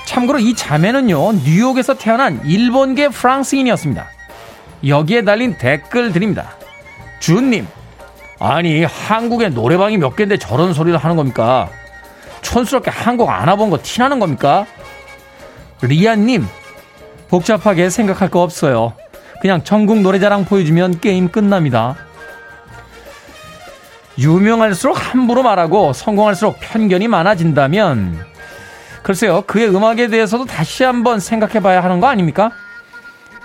참고로 이 자매는요, 뉴욕에서 태어난 일본계 프랑스인이었습니다. 여기에 달린 댓글드립니다. 준님, 아니, 한국에 노래방이 몇 개인데 저런 소리를 하는 겁니까? 촌스럽게 한국 안 와본 거 티나는 겁니까? 리안님, 복잡하게 생각할 거 없어요. 그냥 전국 노래자랑 보여주면 게임 끝납니다. 유명할수록 함부로 말하고 성공할수록 편견이 많아진다면 글쎄요 그의 음악에 대해서도 다시 한번 생각해 봐야 하는 거 아닙니까?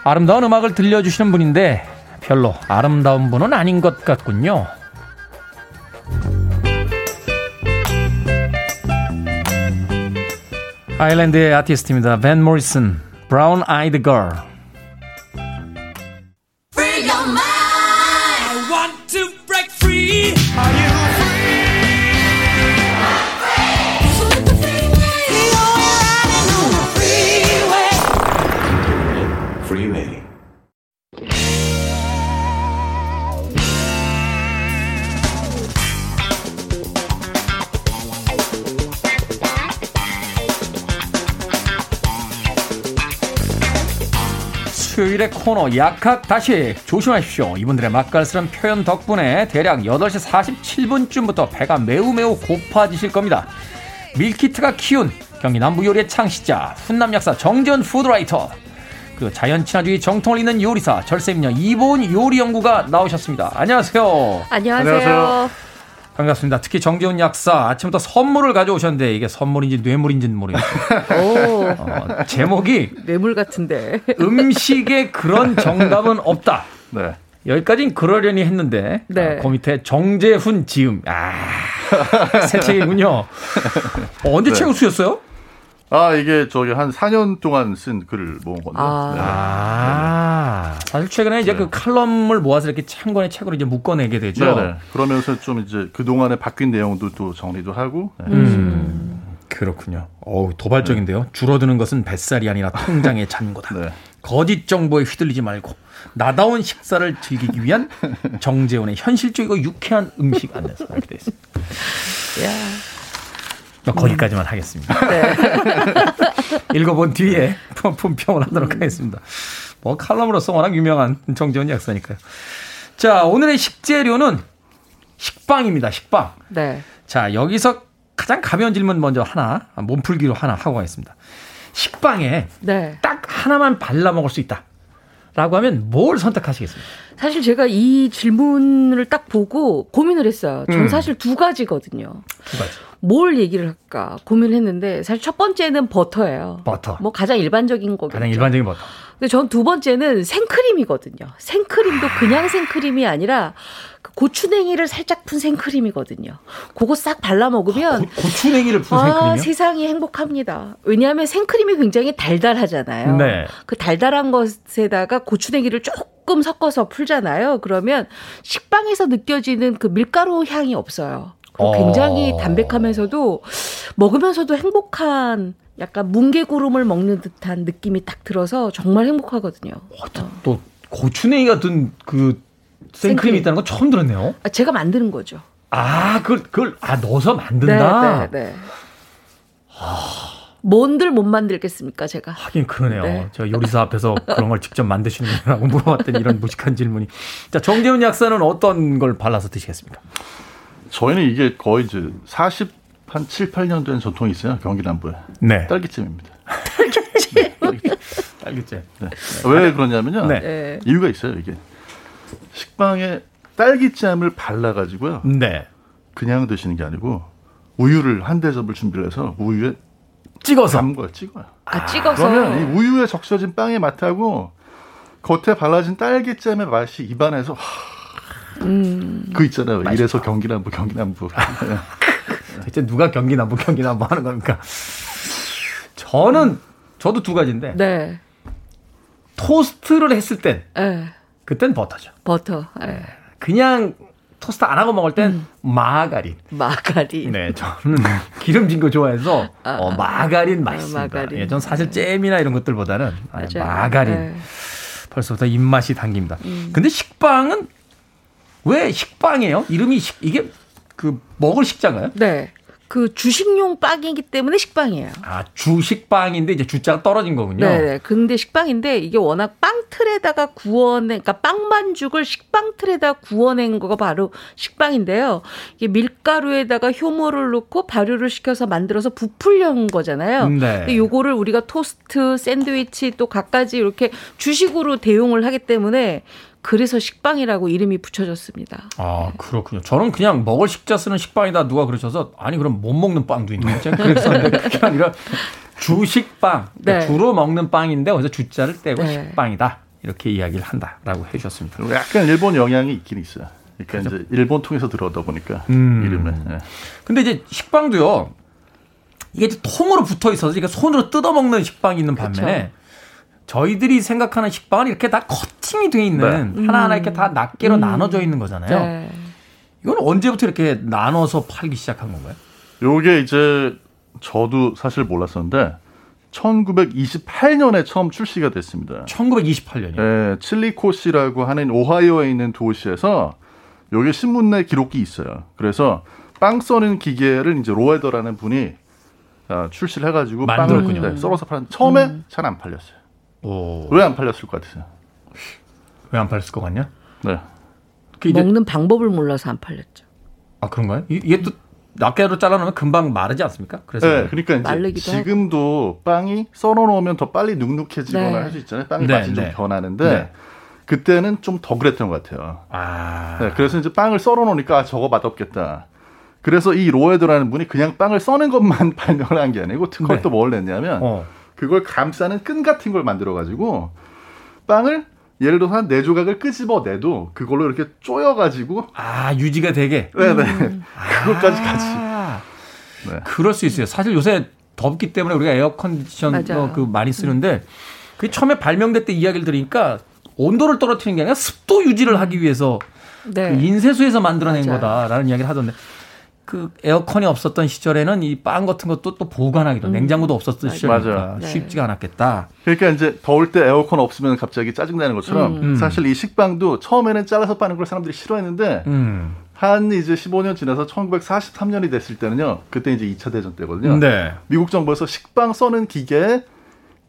아름다운 음악을 들려주시는 분인데 별로 아름다운 분은 아닌 것 같군요. 아일랜드의 아티스트입니다. 벤 모리슨, Brown Eyed Girl. 수요일의 코너 약학다식 조심하십시오. 이분들의 맛깔스런 표현 덕분에 대략 8시 47분쯤부터 배가 매우 매우 고파지실 겁니다. 밀키트가 키운 경기 남부 요리의 창시자 훈남 약사 정재훈 food writer 그 자연 친화주의 정통을 잇는 요리사 절세미녀 이보은 요리연구가 나오셨습니다. 안녕하세요.
안녕하세요. 안녕하세요.
반갑습니다. 특히 정재훈 약사 아침부터 선물을 가져오셨는데 이게 선물인지 뇌물인지는 모르겠어요. 어, 제목이
뇌물 같은데
음식에 그런 정답은 없다. 네. 여기까지는 그러려니 했는데 네. 아, 그 밑에 정재훈 지음 아 새 책이군요. 어, 언제 네. 책을 쓰셨어요?
아 이게 저기 한 4년 동안 쓴 글을 모은 건데. 아, 네.
아 사실 최근에 이제 네. 그 칼럼을 모아서 이렇게 한 권의 책으로 이제 묶어내게 되죠. 네네.
그러면서 좀 이제 그 동안에 바뀐 내용도 또 정리도 하고. 네.
음. 그렇군요. 어우 도발적인데요. 줄어드는 것은 뱃살이 아니라 통장의 잔고다. 네. 거짓 정보에 휘둘리지 말고 나다운 식사를 즐기기 위한 정재훈의 현실적이고 유쾌한 음식 안내서 이렇게 되어 있습니다. 뭐 거기까지만 하겠습니다. 네. 읽어본 뒤에 품평을 하도록 하겠습니다. 뭐 칼럼으로서 워낙 유명한 정재훈 약사니까요. 자, 오늘의 식재료는 식빵입니다. 식빵. 네. 자, 여기서 가장 가벼운 질문 먼저 하나, 몸풀기로 하나 하고 가겠습니다. 식빵에 네. 딱 하나만 발라 먹을 수 있다. 라고 하면 뭘 선택하시겠습니까?
사실 제가 이 질문을 딱 보고 고민을 했어요. 전 음. 사실 두 가지거든요. 두 가지. 뭘 얘기를 할까 고민을 했는데 사실 첫 번째는 버터예요.
버터.
뭐 가장 일반적인 거겠죠.
가장 일반적인 버터.
근데 전 두 번째는 생크림이거든요. 생크림도 그냥 생크림이 아니라 그 고추냉이를 살짝 푼 생크림이거든요. 그거 싹 발라 먹으면 아,
고, 추냉이를 푼 아, 생크림이요?
세상이 행복합니다. 왜냐하면 생크림이 굉장히 달달하잖아요. 네. 그 달달한 것에다가 고추냉이를 조금 섞어서 풀잖아요. 그러면 식빵에서 느껴지는 그 밀가루 향이 없어요. 굉장히 어. 담백하면서도 먹으면서도 행복한 약간 뭉게구름을 먹는 듯한 느낌이 딱 들어서 정말 행복하거든요. 어,
또 고추냉이 같은 그 생크림이 있다는 건 처음 들었네요.
아, 제가 만드는 거죠.
아, 그걸, 그걸, 아, 넣어서 만든다? 네, 네, 네.
뭔들 못 만들겠습니까, 제가?
하긴 그러네요. 네. 제가 요리사 앞에서 그런 걸 직접 만드시는 거라고 물어봤더니 이런 무식한 질문이. 자, 정재훈 약사는 어떤 걸 발라서 드시겠습니까?
저희는 이게 거의 이제 40, 한 7, 8년 된 전통이 있어요. 경기 남부에. 네. 딸기잼입니다.
딸기잼.
딸기잼. 네.
왜 그러냐면요. 네. 이유가 있어요, 이게. 식빵에 딸기잼을 발라가지고요. 네. 그냥 드시는 게 아니고 우유를 한 대접을 준비를 해서 우유에
찍어서
담궈요, 찍어요.
아, 찍어서.
그러면 이 우유에 적셔진 빵의 맛하고 겉에 발라진 딸기잼의 맛이 입안에서 음. 그 있잖아요. 맛있다. 이래서 경기남부 경기남부.
대체 누가 경기남부 경기남부 하는 겁니까? 저는 저도 두 가지인데. 네. 토스트를 했을 땐 네. 그땐 버터죠.
버터. 네.
그냥 토스트 안 하고 먹을 땐 음. 마가린.
마가린.
네, 저는 기름진 거 좋아해서 아, 어, 마가린 아, 맛있습니다. 아, 마가린. 예, 전 사실 잼이나 이런 것들보다는 맞아요. 마가린. 네. 벌써부터 입맛이 당깁니다. 음. 근데 식빵은 왜 식빵이에요? 이름이 식, 이게 그 먹을 식자가요?
네. 그 주식용 빵이기 때문에 식빵이에요.
아, 주식빵인데 이제 주자가 떨어진 거군요.
네, 네. 근데 식빵인데 이게 워낙 빵 틀에다가 구워낸 그러니까 빵 반죽을 식빵 틀에다 구워낸 거가 바로 식빵인데요. 이게 밀가루에다가 효모를 넣고 발효를 시켜서 만들어서 부풀려는 거잖아요. 네. 요거를 우리가 토스트, 샌드위치 또 갖가지 이렇게 주식으로 대용을 하기 때문에 그래서 식빵이라고 이름이 붙여졌습니다.
아 그렇군요. 저는 그냥 먹을 식자 쓰는 식빵이다 누가 그러셔서 아니 그럼 못 먹는 빵도 있는 거죠. 그래서 그게 아니라 주식빵 그러니까 네. 주로 먹는 빵인데 어디서 주자를 떼고 네. 식빵이다 이렇게 이야기를 한다라고 해주셨습니다.
약간 일본 영향이 있긴 있어요. 그러니까 그렇죠? 이제 일본 통해서 들어오다 보니까 음. 이름에. 네.
근데 이제 식빵도요. 이게 통으로 붙어 있어서 이게 손으로 뜯어 먹는 식빵이 있는 반면에 그렇죠. 저희들이 생각하는 식빵은 이렇게 다 커팅이 돼 있는 네. 하나하나 이렇게 다 낱개로 음. 나눠져 있는 거잖아요. 네. 이건 언제부터 이렇게 나눠서 팔기 시작한 건가요?
요게 이제 저도 사실 몰랐었는데 1928년에 처음 출시가 됐습니다.
1928년이요?
네, 칠리코시라고 하는 오하이오에 있는 도시에서 요게 신문 내 기록이 있어요. 그래서 빵 써는 기계를 이제 로에더라는 분이 아, 출시를 해가지고
만들었군요.
빵을 네, 썰어서 파는 처음에 음. 잘안 팔렸어요. 왜 안 팔렸을 것 같으세요?
왜 안 팔렸을 것 같냐?
네.
먹는 방법을 몰라서 안 팔렸죠.
아 그런가요? 이게 또 낱개로 잘라놓으면 금방 마르지 않습니까?
그래서 네, 그러니까 이제 지금도 하고. 빵이 썰어놓으면 더 빨리 눅눅해지거나 네. 할수 있잖아요. 빵이 네, 맛이 좀 네. 변하는데 네. 그때는 좀 더 그랬던 것 같아요. 아. 네, 그래서 이제 빵을 썰어놓으니까 아, 저거 맛없겠다. 그래서 이 로에드라는 분이 그냥 빵을 써는 것만 발명한 게 아니고 특허를 네. 또뭘 냈냐면 어. 그걸 감싸는 끈 같은 걸 만들어 가지고 빵을 예를 들어서 한 네 조각을 끄집어 내도 그걸로 이렇게 쪼여 가지고
아 유지가 되게
네네 음. 그것까지 같이
네. 그럴 수 있어요 사실 요새 덥기 때문에 우리가 에어 컨디션 그 많이 쓰는데 그 처음에 발명될 때 이야기를 들으니까 온도를 떨어뜨리는 게 아니라 습도 유지를 하기 위해서 네. 그 인쇄소에서 만들어낸 맞아요. 거다라는 이야기를 하던데 그 에어컨이 없었던 시절에는 이 빵 같은 것도 또 보관하기도 음. 냉장고도 없었던 시절이니까 네. 쉽지가 않았겠다.
그러니까 이제 더울 때 에어컨 없으면 갑자기 짜증 나는 것처럼 음. 사실 이 식빵도 처음에는 잘라서 빠는 걸 사람들이 싫어했는데 음. 한 이제 15년 지나서 1943년이 됐을 때는요. 그때 이제 2차 대전 때거든요. 네. 미국 정부에서 식빵 써는 기계에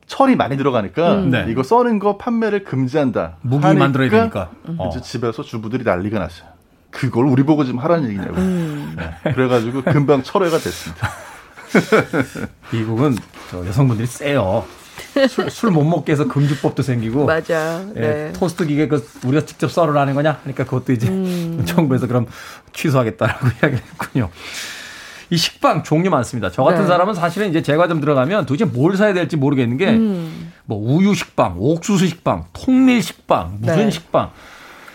철이 많이 들어가니까 음. 네. 이거 써는 거 판매를 금지한다.
무기 만들어야 되니까.
이제 어. 집에서 주부들이 난리가 났어요. 그걸 우리 보고 지금 하라는 얘기냐고. 음. 네. 그래가지고 금방 철회가 됐습니다.
미국은 여성분들이 세요. 술 못 먹게 해서 금주법도 생기고.
맞아.
예, 네. 토스트 기계 그 우리가 직접 썰으라는 거냐? 그러니까 그것도 이제 음. 정부에서 그럼 취소하겠다라고 이야기했군요. 이 식빵 종류 많습니다. 저 같은 네. 사람은 사실은 이제 제과점 들어가면 도대체 뭘 사야 될지 모르겠는 게, 음. 뭐 우유 식빵, 옥수수 식빵, 통밀 식빵, 무슨 네. 식빵.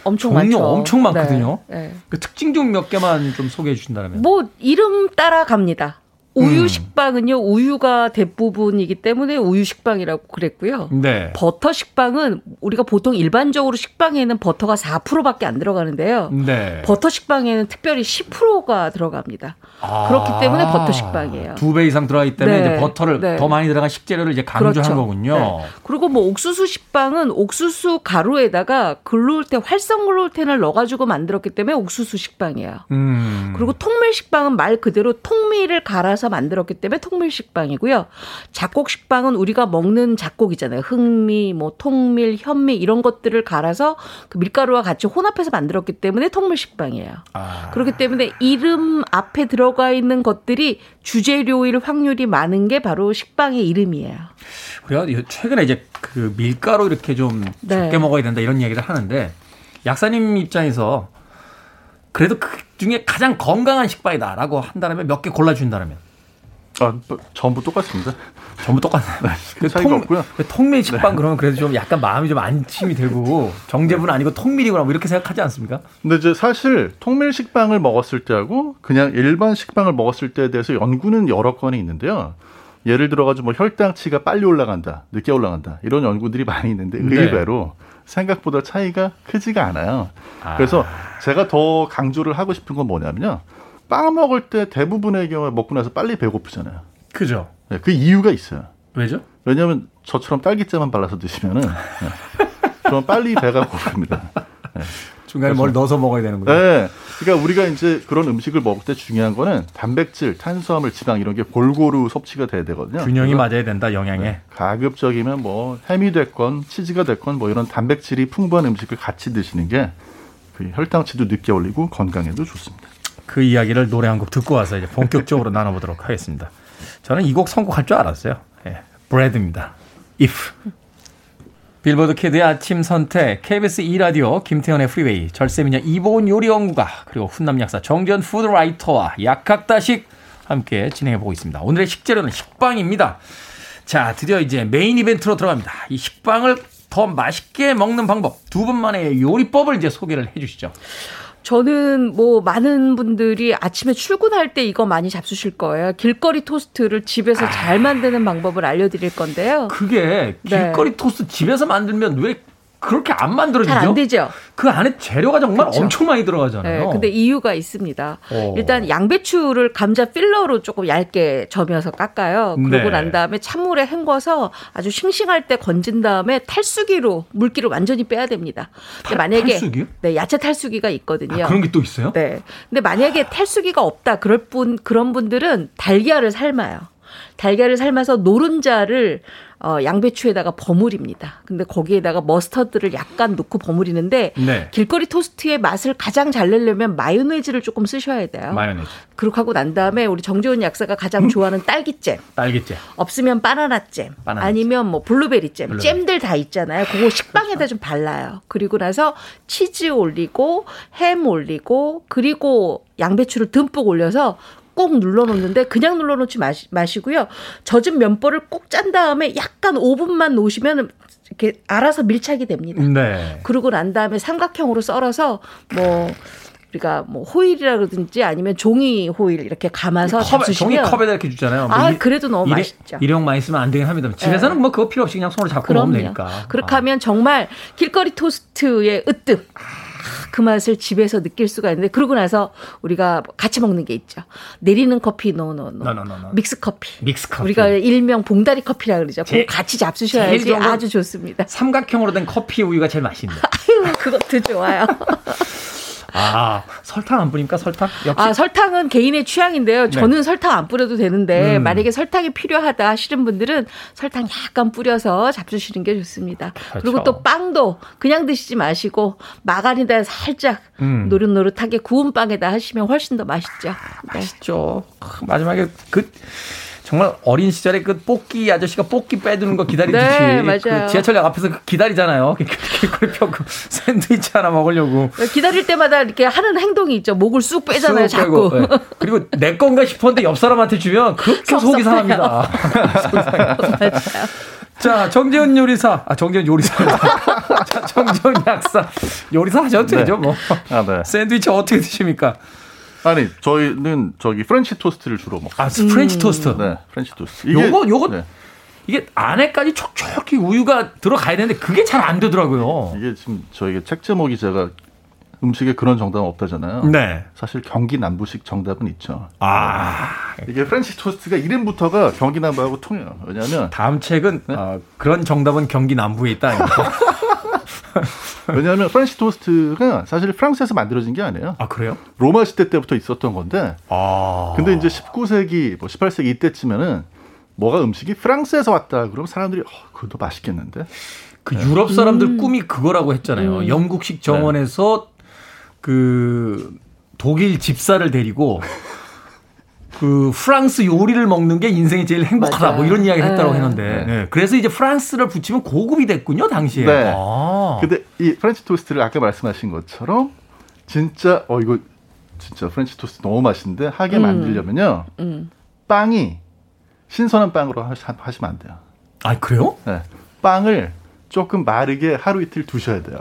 엄청
종류
많죠.
엄청 많거든요. 네. 네. 그 특징 좀 몇 개만 좀 소개해 주신다면.
뭐 이름 따라 갑니다. 우유 음. 식빵은요 우유가 대부분이기 때문에 우유 식빵이라고 그랬고요. 네. 버터 식빵은 우리가 보통 일반적으로 식빵에는 버터가 4%밖에 안 들어가는데요. 네. 버터 식빵에는 특별히 10%가 들어갑니다. 아. 그렇기 때문에 버터 식빵이에요.
두 배 이상 들어가기 때문에 네. 이제 버터를 네. 더 많이 들어간 식재료를 이제 강조한 그렇죠. 거군요. 네.
그리고 뭐 옥수수 식빵은 옥수수 가루에다가 글루텐 활성 글루텐을 넣어가지고 만들었기 때문에 옥수수 식빵이에요. 음. 그리고 통밀 식빵은 말 그대로 통밀을 갈아서 해서 만들었기 때문에 통밀식빵이고요. 잡곡식빵은 우리가 먹는 잡곡이잖아요. 흑미, 뭐 통밀, 현미 이런 것들을 갈아서 그 밀가루와 같이 혼합해서 만들었기 때문에 통밀식빵이에요. 아. 그렇기 때문에 이름 앞에 들어가 있는 것들이 주재료일 확률이 많은 게 바로 식빵의 이름이에요.
우리가 최근에 이제 그 밀가루 이렇게 좀 네. 적게 먹어야 된다 이런 얘기를 하는데 약사님 입장에서 그래도 그 중에 가장 건강한 식빵이다라고 한다면 몇 개 골라준다면
아, 뭐, 전부 똑같습니다.
전부 똑같아요. 네, 그 차이가 통, 없고요. 그 통밀 식빵 네. 그러면 그래도 좀 약간 마음이 좀 안심이 들고 정제분 아니고 통밀이구나 뭐 이렇게 생각하지 않습니까?
근데 이제 사실 통밀 식빵을 먹었을 때하고 그냥 일반 식빵을 먹었을 때에 대해서 연구는 여러 건이 있는데요. 예를 들어가지고 뭐 혈당치가 빨리 올라간다, 늦게 올라간다 이런 연구들이 많이 있는데 네. 의외로 네. 생각보다 차이가 크지가 않아요. 아. 그래서 제가 더 강조를 하고 싶은 건 뭐냐면요. 빵 먹을 때 대부분의 경우에 먹고 나서 빨리 배고프잖아요.
그죠.
네, 그 이유가 있어요.
왜죠?
왜냐하면 저처럼 딸기잼만 발라서 드시면은 네, 그럼 빨리 배가 고픕니다.
네. 중간에 뭘 넣어서 먹어야 되는군요.
네. 그러니까 우리가 이제 그런 음식을 먹을 때 중요한 거는 단백질, 탄수화물, 지방 이런 게 골고루 섭취가 돼야 되거든요.
균형이 맞아야 된다, 영양에. 네.
가급적이면 뭐 햄이 됐건 치즈가 됐건 뭐 이런 단백질이 풍부한 음식을 같이 드시는 게그 혈당치도 늦게 올리고 건강에도 좋습니다.
그 이야기를 노래 한 곡 듣고 와서 이제 본격적으로 나눠보도록 하겠습니다. 저는 이 곡 선곡할 줄 알았어요. 예, Bread입니다. If. 빌보드 kid의 아침 선택, KBS 2라디오, 김태현의 프리웨이, 절세미녀 이보은 요리연구가, 그리고 훈남 약사 정재훈 food writer와 약학다식 함께 진행해보고 있습니다. 오늘의 식재료는 식빵입니다. 자, 드디어 이제 메인 이벤트로 들어갑니다. 이 식빵을 더 맛있게 먹는 방법, 두 분만의 요리법을 이제 소개를 해 주시죠.
저는 뭐 많은 분들이 아침에 출근할 때 이거 많이 잡수실 거예요. 길거리 토스트를 집에서 잘 만드는 방법을 알려드릴 건데요.
그게 네. 길거리 네. 토스트 집에서 만들면 왜 그렇게 안 만들어지죠?
잘안 되죠.
그 안에 재료가 정말 그렇죠. 엄청 많이 들어가잖아요.
네, 근데 이유가 있습니다. 오. 어. 일단 양배추를 감자 필러로 조금 얇게 점여서 깎아요. 그러고 네. 난 다음에 찬물에 헹궈서 아주 싱싱할 때 건진 다음에 탈수기로 물기를 완전히 빼야 됩니다.
근데 만약에 탈수기요?
네, 야채 탈수기가 있거든요.
아, 그런 게 또 있어요?
네. 근데 만약에 탈수기가 없다 그럴 분 그런 분들은 달걀을 삶아요. 달걀을 삶아서 노른자를 어, 양배추에다가 버무립니다. 근데 거기에다가 머스터드를 약간 넣고 버무리는데 네. 길거리 토스트의 맛을 가장 잘 내려면 마요네즈를 조금 쓰셔야 돼요.
마요네즈.
그렇게 하고 난 다음에 우리 정재훈 약사가 가장 좋아하는 딸기잼.
딸기잼.
없으면 바나나잼. 바나나잼. 아니면 뭐 블루베리잼. 블루베리. 잼들 다 있잖아요. 그거 식빵에다 그렇죠. 좀 발라요. 그리고 나서 치즈 올리고 햄 올리고 그리고 양배추를 듬뿍 올려서 꼭 눌러놓는데 그냥 눌러놓지 마시, 마시고요. 젖은 면보를 꼭 짠 다음에 약간 5분만 놓으시면 이렇게 알아서 밀착이 됩니다. 네. 그러고 난 다음에 삼각형으로 썰어서 뭐 우리가 뭐 호일이라 그러든지 아니면 종이 호일 이렇게 감아서 컵,
종이 컵에다 이렇게 주잖아요.
뭐 아 일, 그래도 너무
일회,
맛있죠.
일용 많이 쓰면 안 되긴 합니다. 집에서는 네. 뭐 그거 필요 없이 그냥 손으로 잡고 그럼요. 먹으면 되니까.
그렇게 아. 하면 정말 길거리 토스트의 으뜸. 그 맛을 집에서 느낄 수가 있는데 그러고 나서 우리가 같이 먹는 게 있죠. 내리는 커피 no no no. 믹스 커피.
믹스 커피.
우리가 일명 봉다리 커피라 그러죠. 제, 같이 잡수셔야지 아주 좋습니다.
삼각형으로 된 커피 우유가 제일 맛있네요.
아유, 그것도 좋아요.
아, 설탕 안 뿌립니까? 설탕?
역시. 아, 설탕은 개인의 취향인데요. 네. 저는 네. 설탕 안 뿌려도 되는데, 음. 만약에 설탕이 필요하다 하시는 분들은 설탕 약간 뿌려서 잡수시는 게 좋습니다. 그렇죠. 그리고 또 빵도 그냥 드시지 마시고, 마가린에다 살짝 음. 노릇노릇하게 구운 빵에다 하시면 훨씬 더 맛있죠.
네. 맛있죠. 마지막에 그, 정말 어린 시절에 그 뽑기 아저씨가 뽑기 빼두는 거 기다리듯이 네, 그 지하철역 앞에서 그 기다리잖아요. 펴고 샌드위치 하나 먹으려고.
기다릴 때마다 이렇게 하는 행동이 있죠. 목을 쑥 빼잖아요, 쑥 자꾸. 네.
그리고 내 건가 싶었는데 옆 사람한테 주면 그렇게 속이 상합니다. 자, 정재훈 요리사. 아, 정재훈 요리사. 자, 정재훈 약사. 요리사 하셔도 되죠, 뭐. 아, 네. 샌드위치 어떻게 드십니까?
아니 저희는 저기 프렌치 토스트를 주로 먹어요.
아 프렌치 토스트.
네, 프렌치 토스트.
이게, 요거 요거 네. 이게 안에까지 촉촉히 우유가 들어가야 되는데 그게 잘 안 되더라고요.
이게 지금 저희가 책 제목이 제가 음식에 그런 정답은 없다잖아요. 네. 사실 경기 남부식 정답은 있죠. 아. 이게 프렌치 토스트가 이름부터가 경기 남부하고 통해요. 왜냐하면
다음 책은 네? 어, 그런 정답은 경기 남부에 있다.
왜냐하면 프렌치 토스트가 사실 프랑스에서 만들어진 게 아니에요.
아 그래요?
로마 시대 때부터 있었던 건데. 아. 근데 이제 19세기, 뭐 18세기 이때쯤에는 뭐가 음식이 프랑스에서 왔다 그러면 사람들이 어, 그것도 맛있겠는데.
그 유럽 사람들 음. 꿈이 그거라고 했잖아요. 음. 영국식 정원에서 네. 그 독일 집사를 데리고 그 프랑스 요리를 먹는 게 인생이 제일 행복하다 맞아요. 뭐 이런 이야기를 했다고 네. 했는데 네. 네. 그래서 이제 프랑스를 붙이면 고급이 됐군요 당시에.
네. 아. 근데 이 프렌치 토스트를 아까 말씀하신 것처럼 진짜 어 이거 진짜 프렌치 토스트 너무 맛있는데 하게 음. 만들려면요 음. 빵이 신선한 빵으로 하시면 안 돼요.
아 그래요?
네. 빵을 조금 마르게 하루 이틀 두셔야 돼요.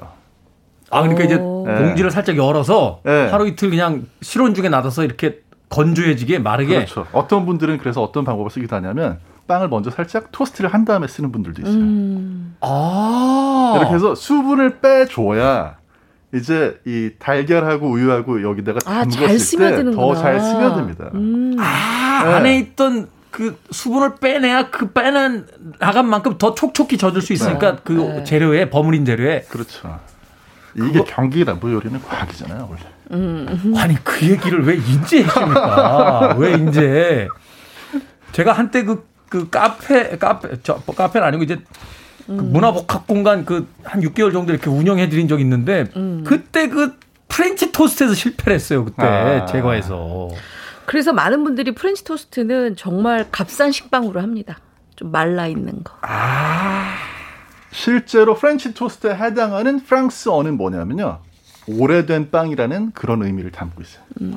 아 그러니까 이제 봉지를 살짝 열어서 네. 하루 이틀 그냥 실온 중에 놔둬서 이렇게 건조해지게 마르게.
그렇죠. 어떤 분들은 그래서 어떤 방법을 쓰기도 하냐면 빵을 먼저 살짝 토스트를 한 다음에 쓰는 분들도 있어요. 음. 아. 이렇게 해서 수분을 빼줘야 이제 이 달걀하고 우유하고 여기다가 아, 담갔을 때 더 잘 스며듭니다. 음.
아, 네. 안에 있던 그 수분을 빼내야 그 빼는 나간 만큼 더 촉촉히 젖을 수 있으니까 네. 그 네. 재료에 버무린 재료에
그렇죠. 이게 그거... 경기 남부 요리는 과학이잖아요, 원래.
음. 아니 그 얘기를 왜 인제 해줍니까? 왜 인제? 제가 한때 그, 그 카페 카페 저 카페는 아니고 이제 그 음. 문화복합 공간 그 한 6개월 정도 이렇게 운영해 드린 적이 있는데 음. 그때 그 프렌치 토스트에서 실패를 했어요. 그때 아. 제거해서.
그래서 많은 분들이 프렌치 토스트는 정말 값싼 식빵으로 합니다. 좀 말라 있는 거. 아.
실제로 프렌치 토스트에 해당하는 프랑스어는 뭐냐면요. 오래된 빵이라는 그런 의미를 담고 있어요. 음.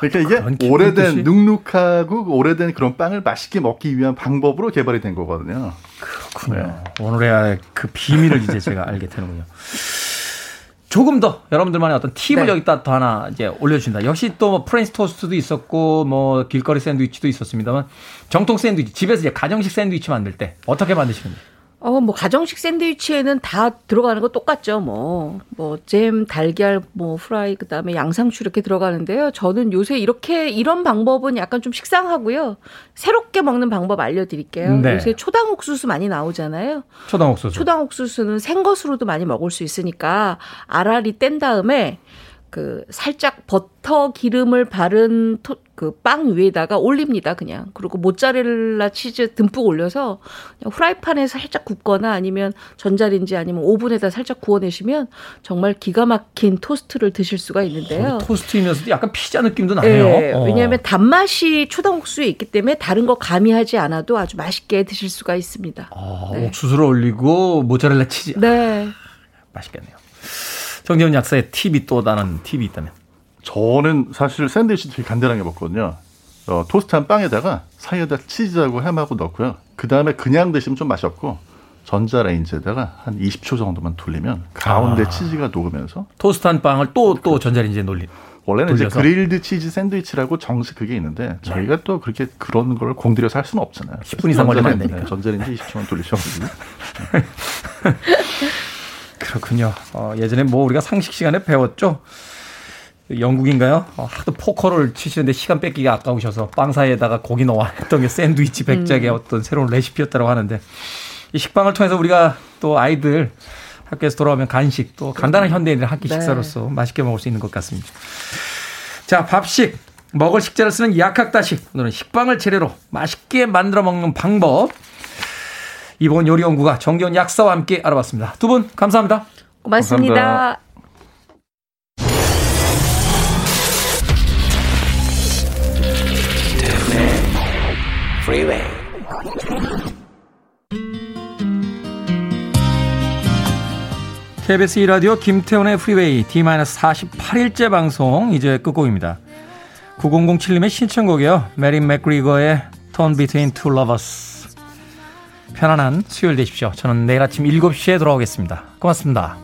그러니까 이게 오래된 눅눅하고 오래된 그런 빵을 맛있게 먹기 위한 방법으로 개발이 된 거거든요.
그렇군요. 네. 오늘의 그 비밀을 이제 제가 알게 되는군요. 조금 더 여러분들만의 어떤 팁을 네. 여기다 더 하나 이제 올려주신다. 역시 또 뭐 프렌치 토스트도 있었고 뭐 길거리 샌드위치도 있었습니다만 정통 샌드위치 집에서 이제 가정식 샌드위치 만들 때 어떻게 만드시는지.
어, 뭐, 가정식 샌드위치에는 다 들어가는 거 똑같죠. 뭐, 뭐, 잼, 달걀, 뭐, 프라이, 그 다음에 양상추 이렇게 들어가는데요. 저는 요새 이렇게, 이런 방법은 약간 좀 식상하고요. 새롭게 먹는 방법 알려드릴게요. 네. 요새 초당 옥수수 많이 나오잖아요.
초당 옥수수.
초당 옥수수는 생것으로도 많이 먹을 수 있으니까, 알알이 뗀 다음에, 그, 살짝 버터 기름을 바른 토, 그 빵 위에다가 올립니다. 그냥. 그리고 모짜렐라 치즈 듬뿍 올려서 그냥 후라이팬에 살짝 굽거나 아니면 전자레인지 아니면 오븐에다 살짝 구워내시면 정말 기가 막힌 토스트를 드실 수가 있는데요.
어, 토스트이면서도 약간 피자 느낌도 나네요. 네,
어. 왜냐하면 단맛이 초당국수에 있기 때문에 다른 거 가미하지 않아도 아주 맛있게 드실 수가 있습니다.
아, 네. 옥수수를 올리고 모짜렐라 치즈.
네.
맛있겠네요. 정재훈 약사의 팁이 또 다른 팁이 있다면?
저는 사실 샌드위치 되게 간단하게 먹거든요. 어, 토스트한 빵에다가 사이에다 치즈하고 햄하고 넣고요. 그 다음에 그냥 드시면 좀 맛이 없고 전자레인지에다가 한 20초 정도만 돌리면 가운데 아. 치즈가 녹으면서
토스트한 빵을 또또 또 전자레인지에 놀리.
원래는 돌려서? 이제 그릴드 치즈 샌드위치라고 정식 그게 있는데 저희가 또 그렇게 그런 걸 공들여서 할 수는 없잖아요.
10분 이상 걸리면 안 되니까.
전자레인지 20초만 돌리셔가지고.
그렇군요. 어, 예전에 뭐 우리가 상식 시간에 배웠죠. 영국인가요? 어, 하도 포커를 치시는데 시간 뺏기가 아까우셔서 빵 사이에다가 고기 넣어 했던 게 샌드위치 백작의 음. 어떤 새로운 레시피였다고 하는데 이 식빵을 통해서 우리가 또 아이들 학교에서 돌아오면 간식 또 간단한 현대인들 한끼 식사로서 네. 맛있게 먹을 수 있는 것 같습니다. 자, 밥식 먹을 식재를 쓰는 약학다식 오늘은 식빵을 재료로 맛있게 만들어 먹는 방법 이번 요리연구가 정겨운 약사와 함께 알아봤습니다. 두 분 감사합니다.
고맙습니다. 감사합니다.
KBS 2라디오 김태훈의 프리웨이 D-48일째 방송 이제 끝곡입니다. 9007님의 신청곡이요. 메린 맥그리거의 Turn Between Two Lovers 편안한 수요일 되십시오. 저는 내일 아침 7시에 돌아오겠습니다. 고맙습니다.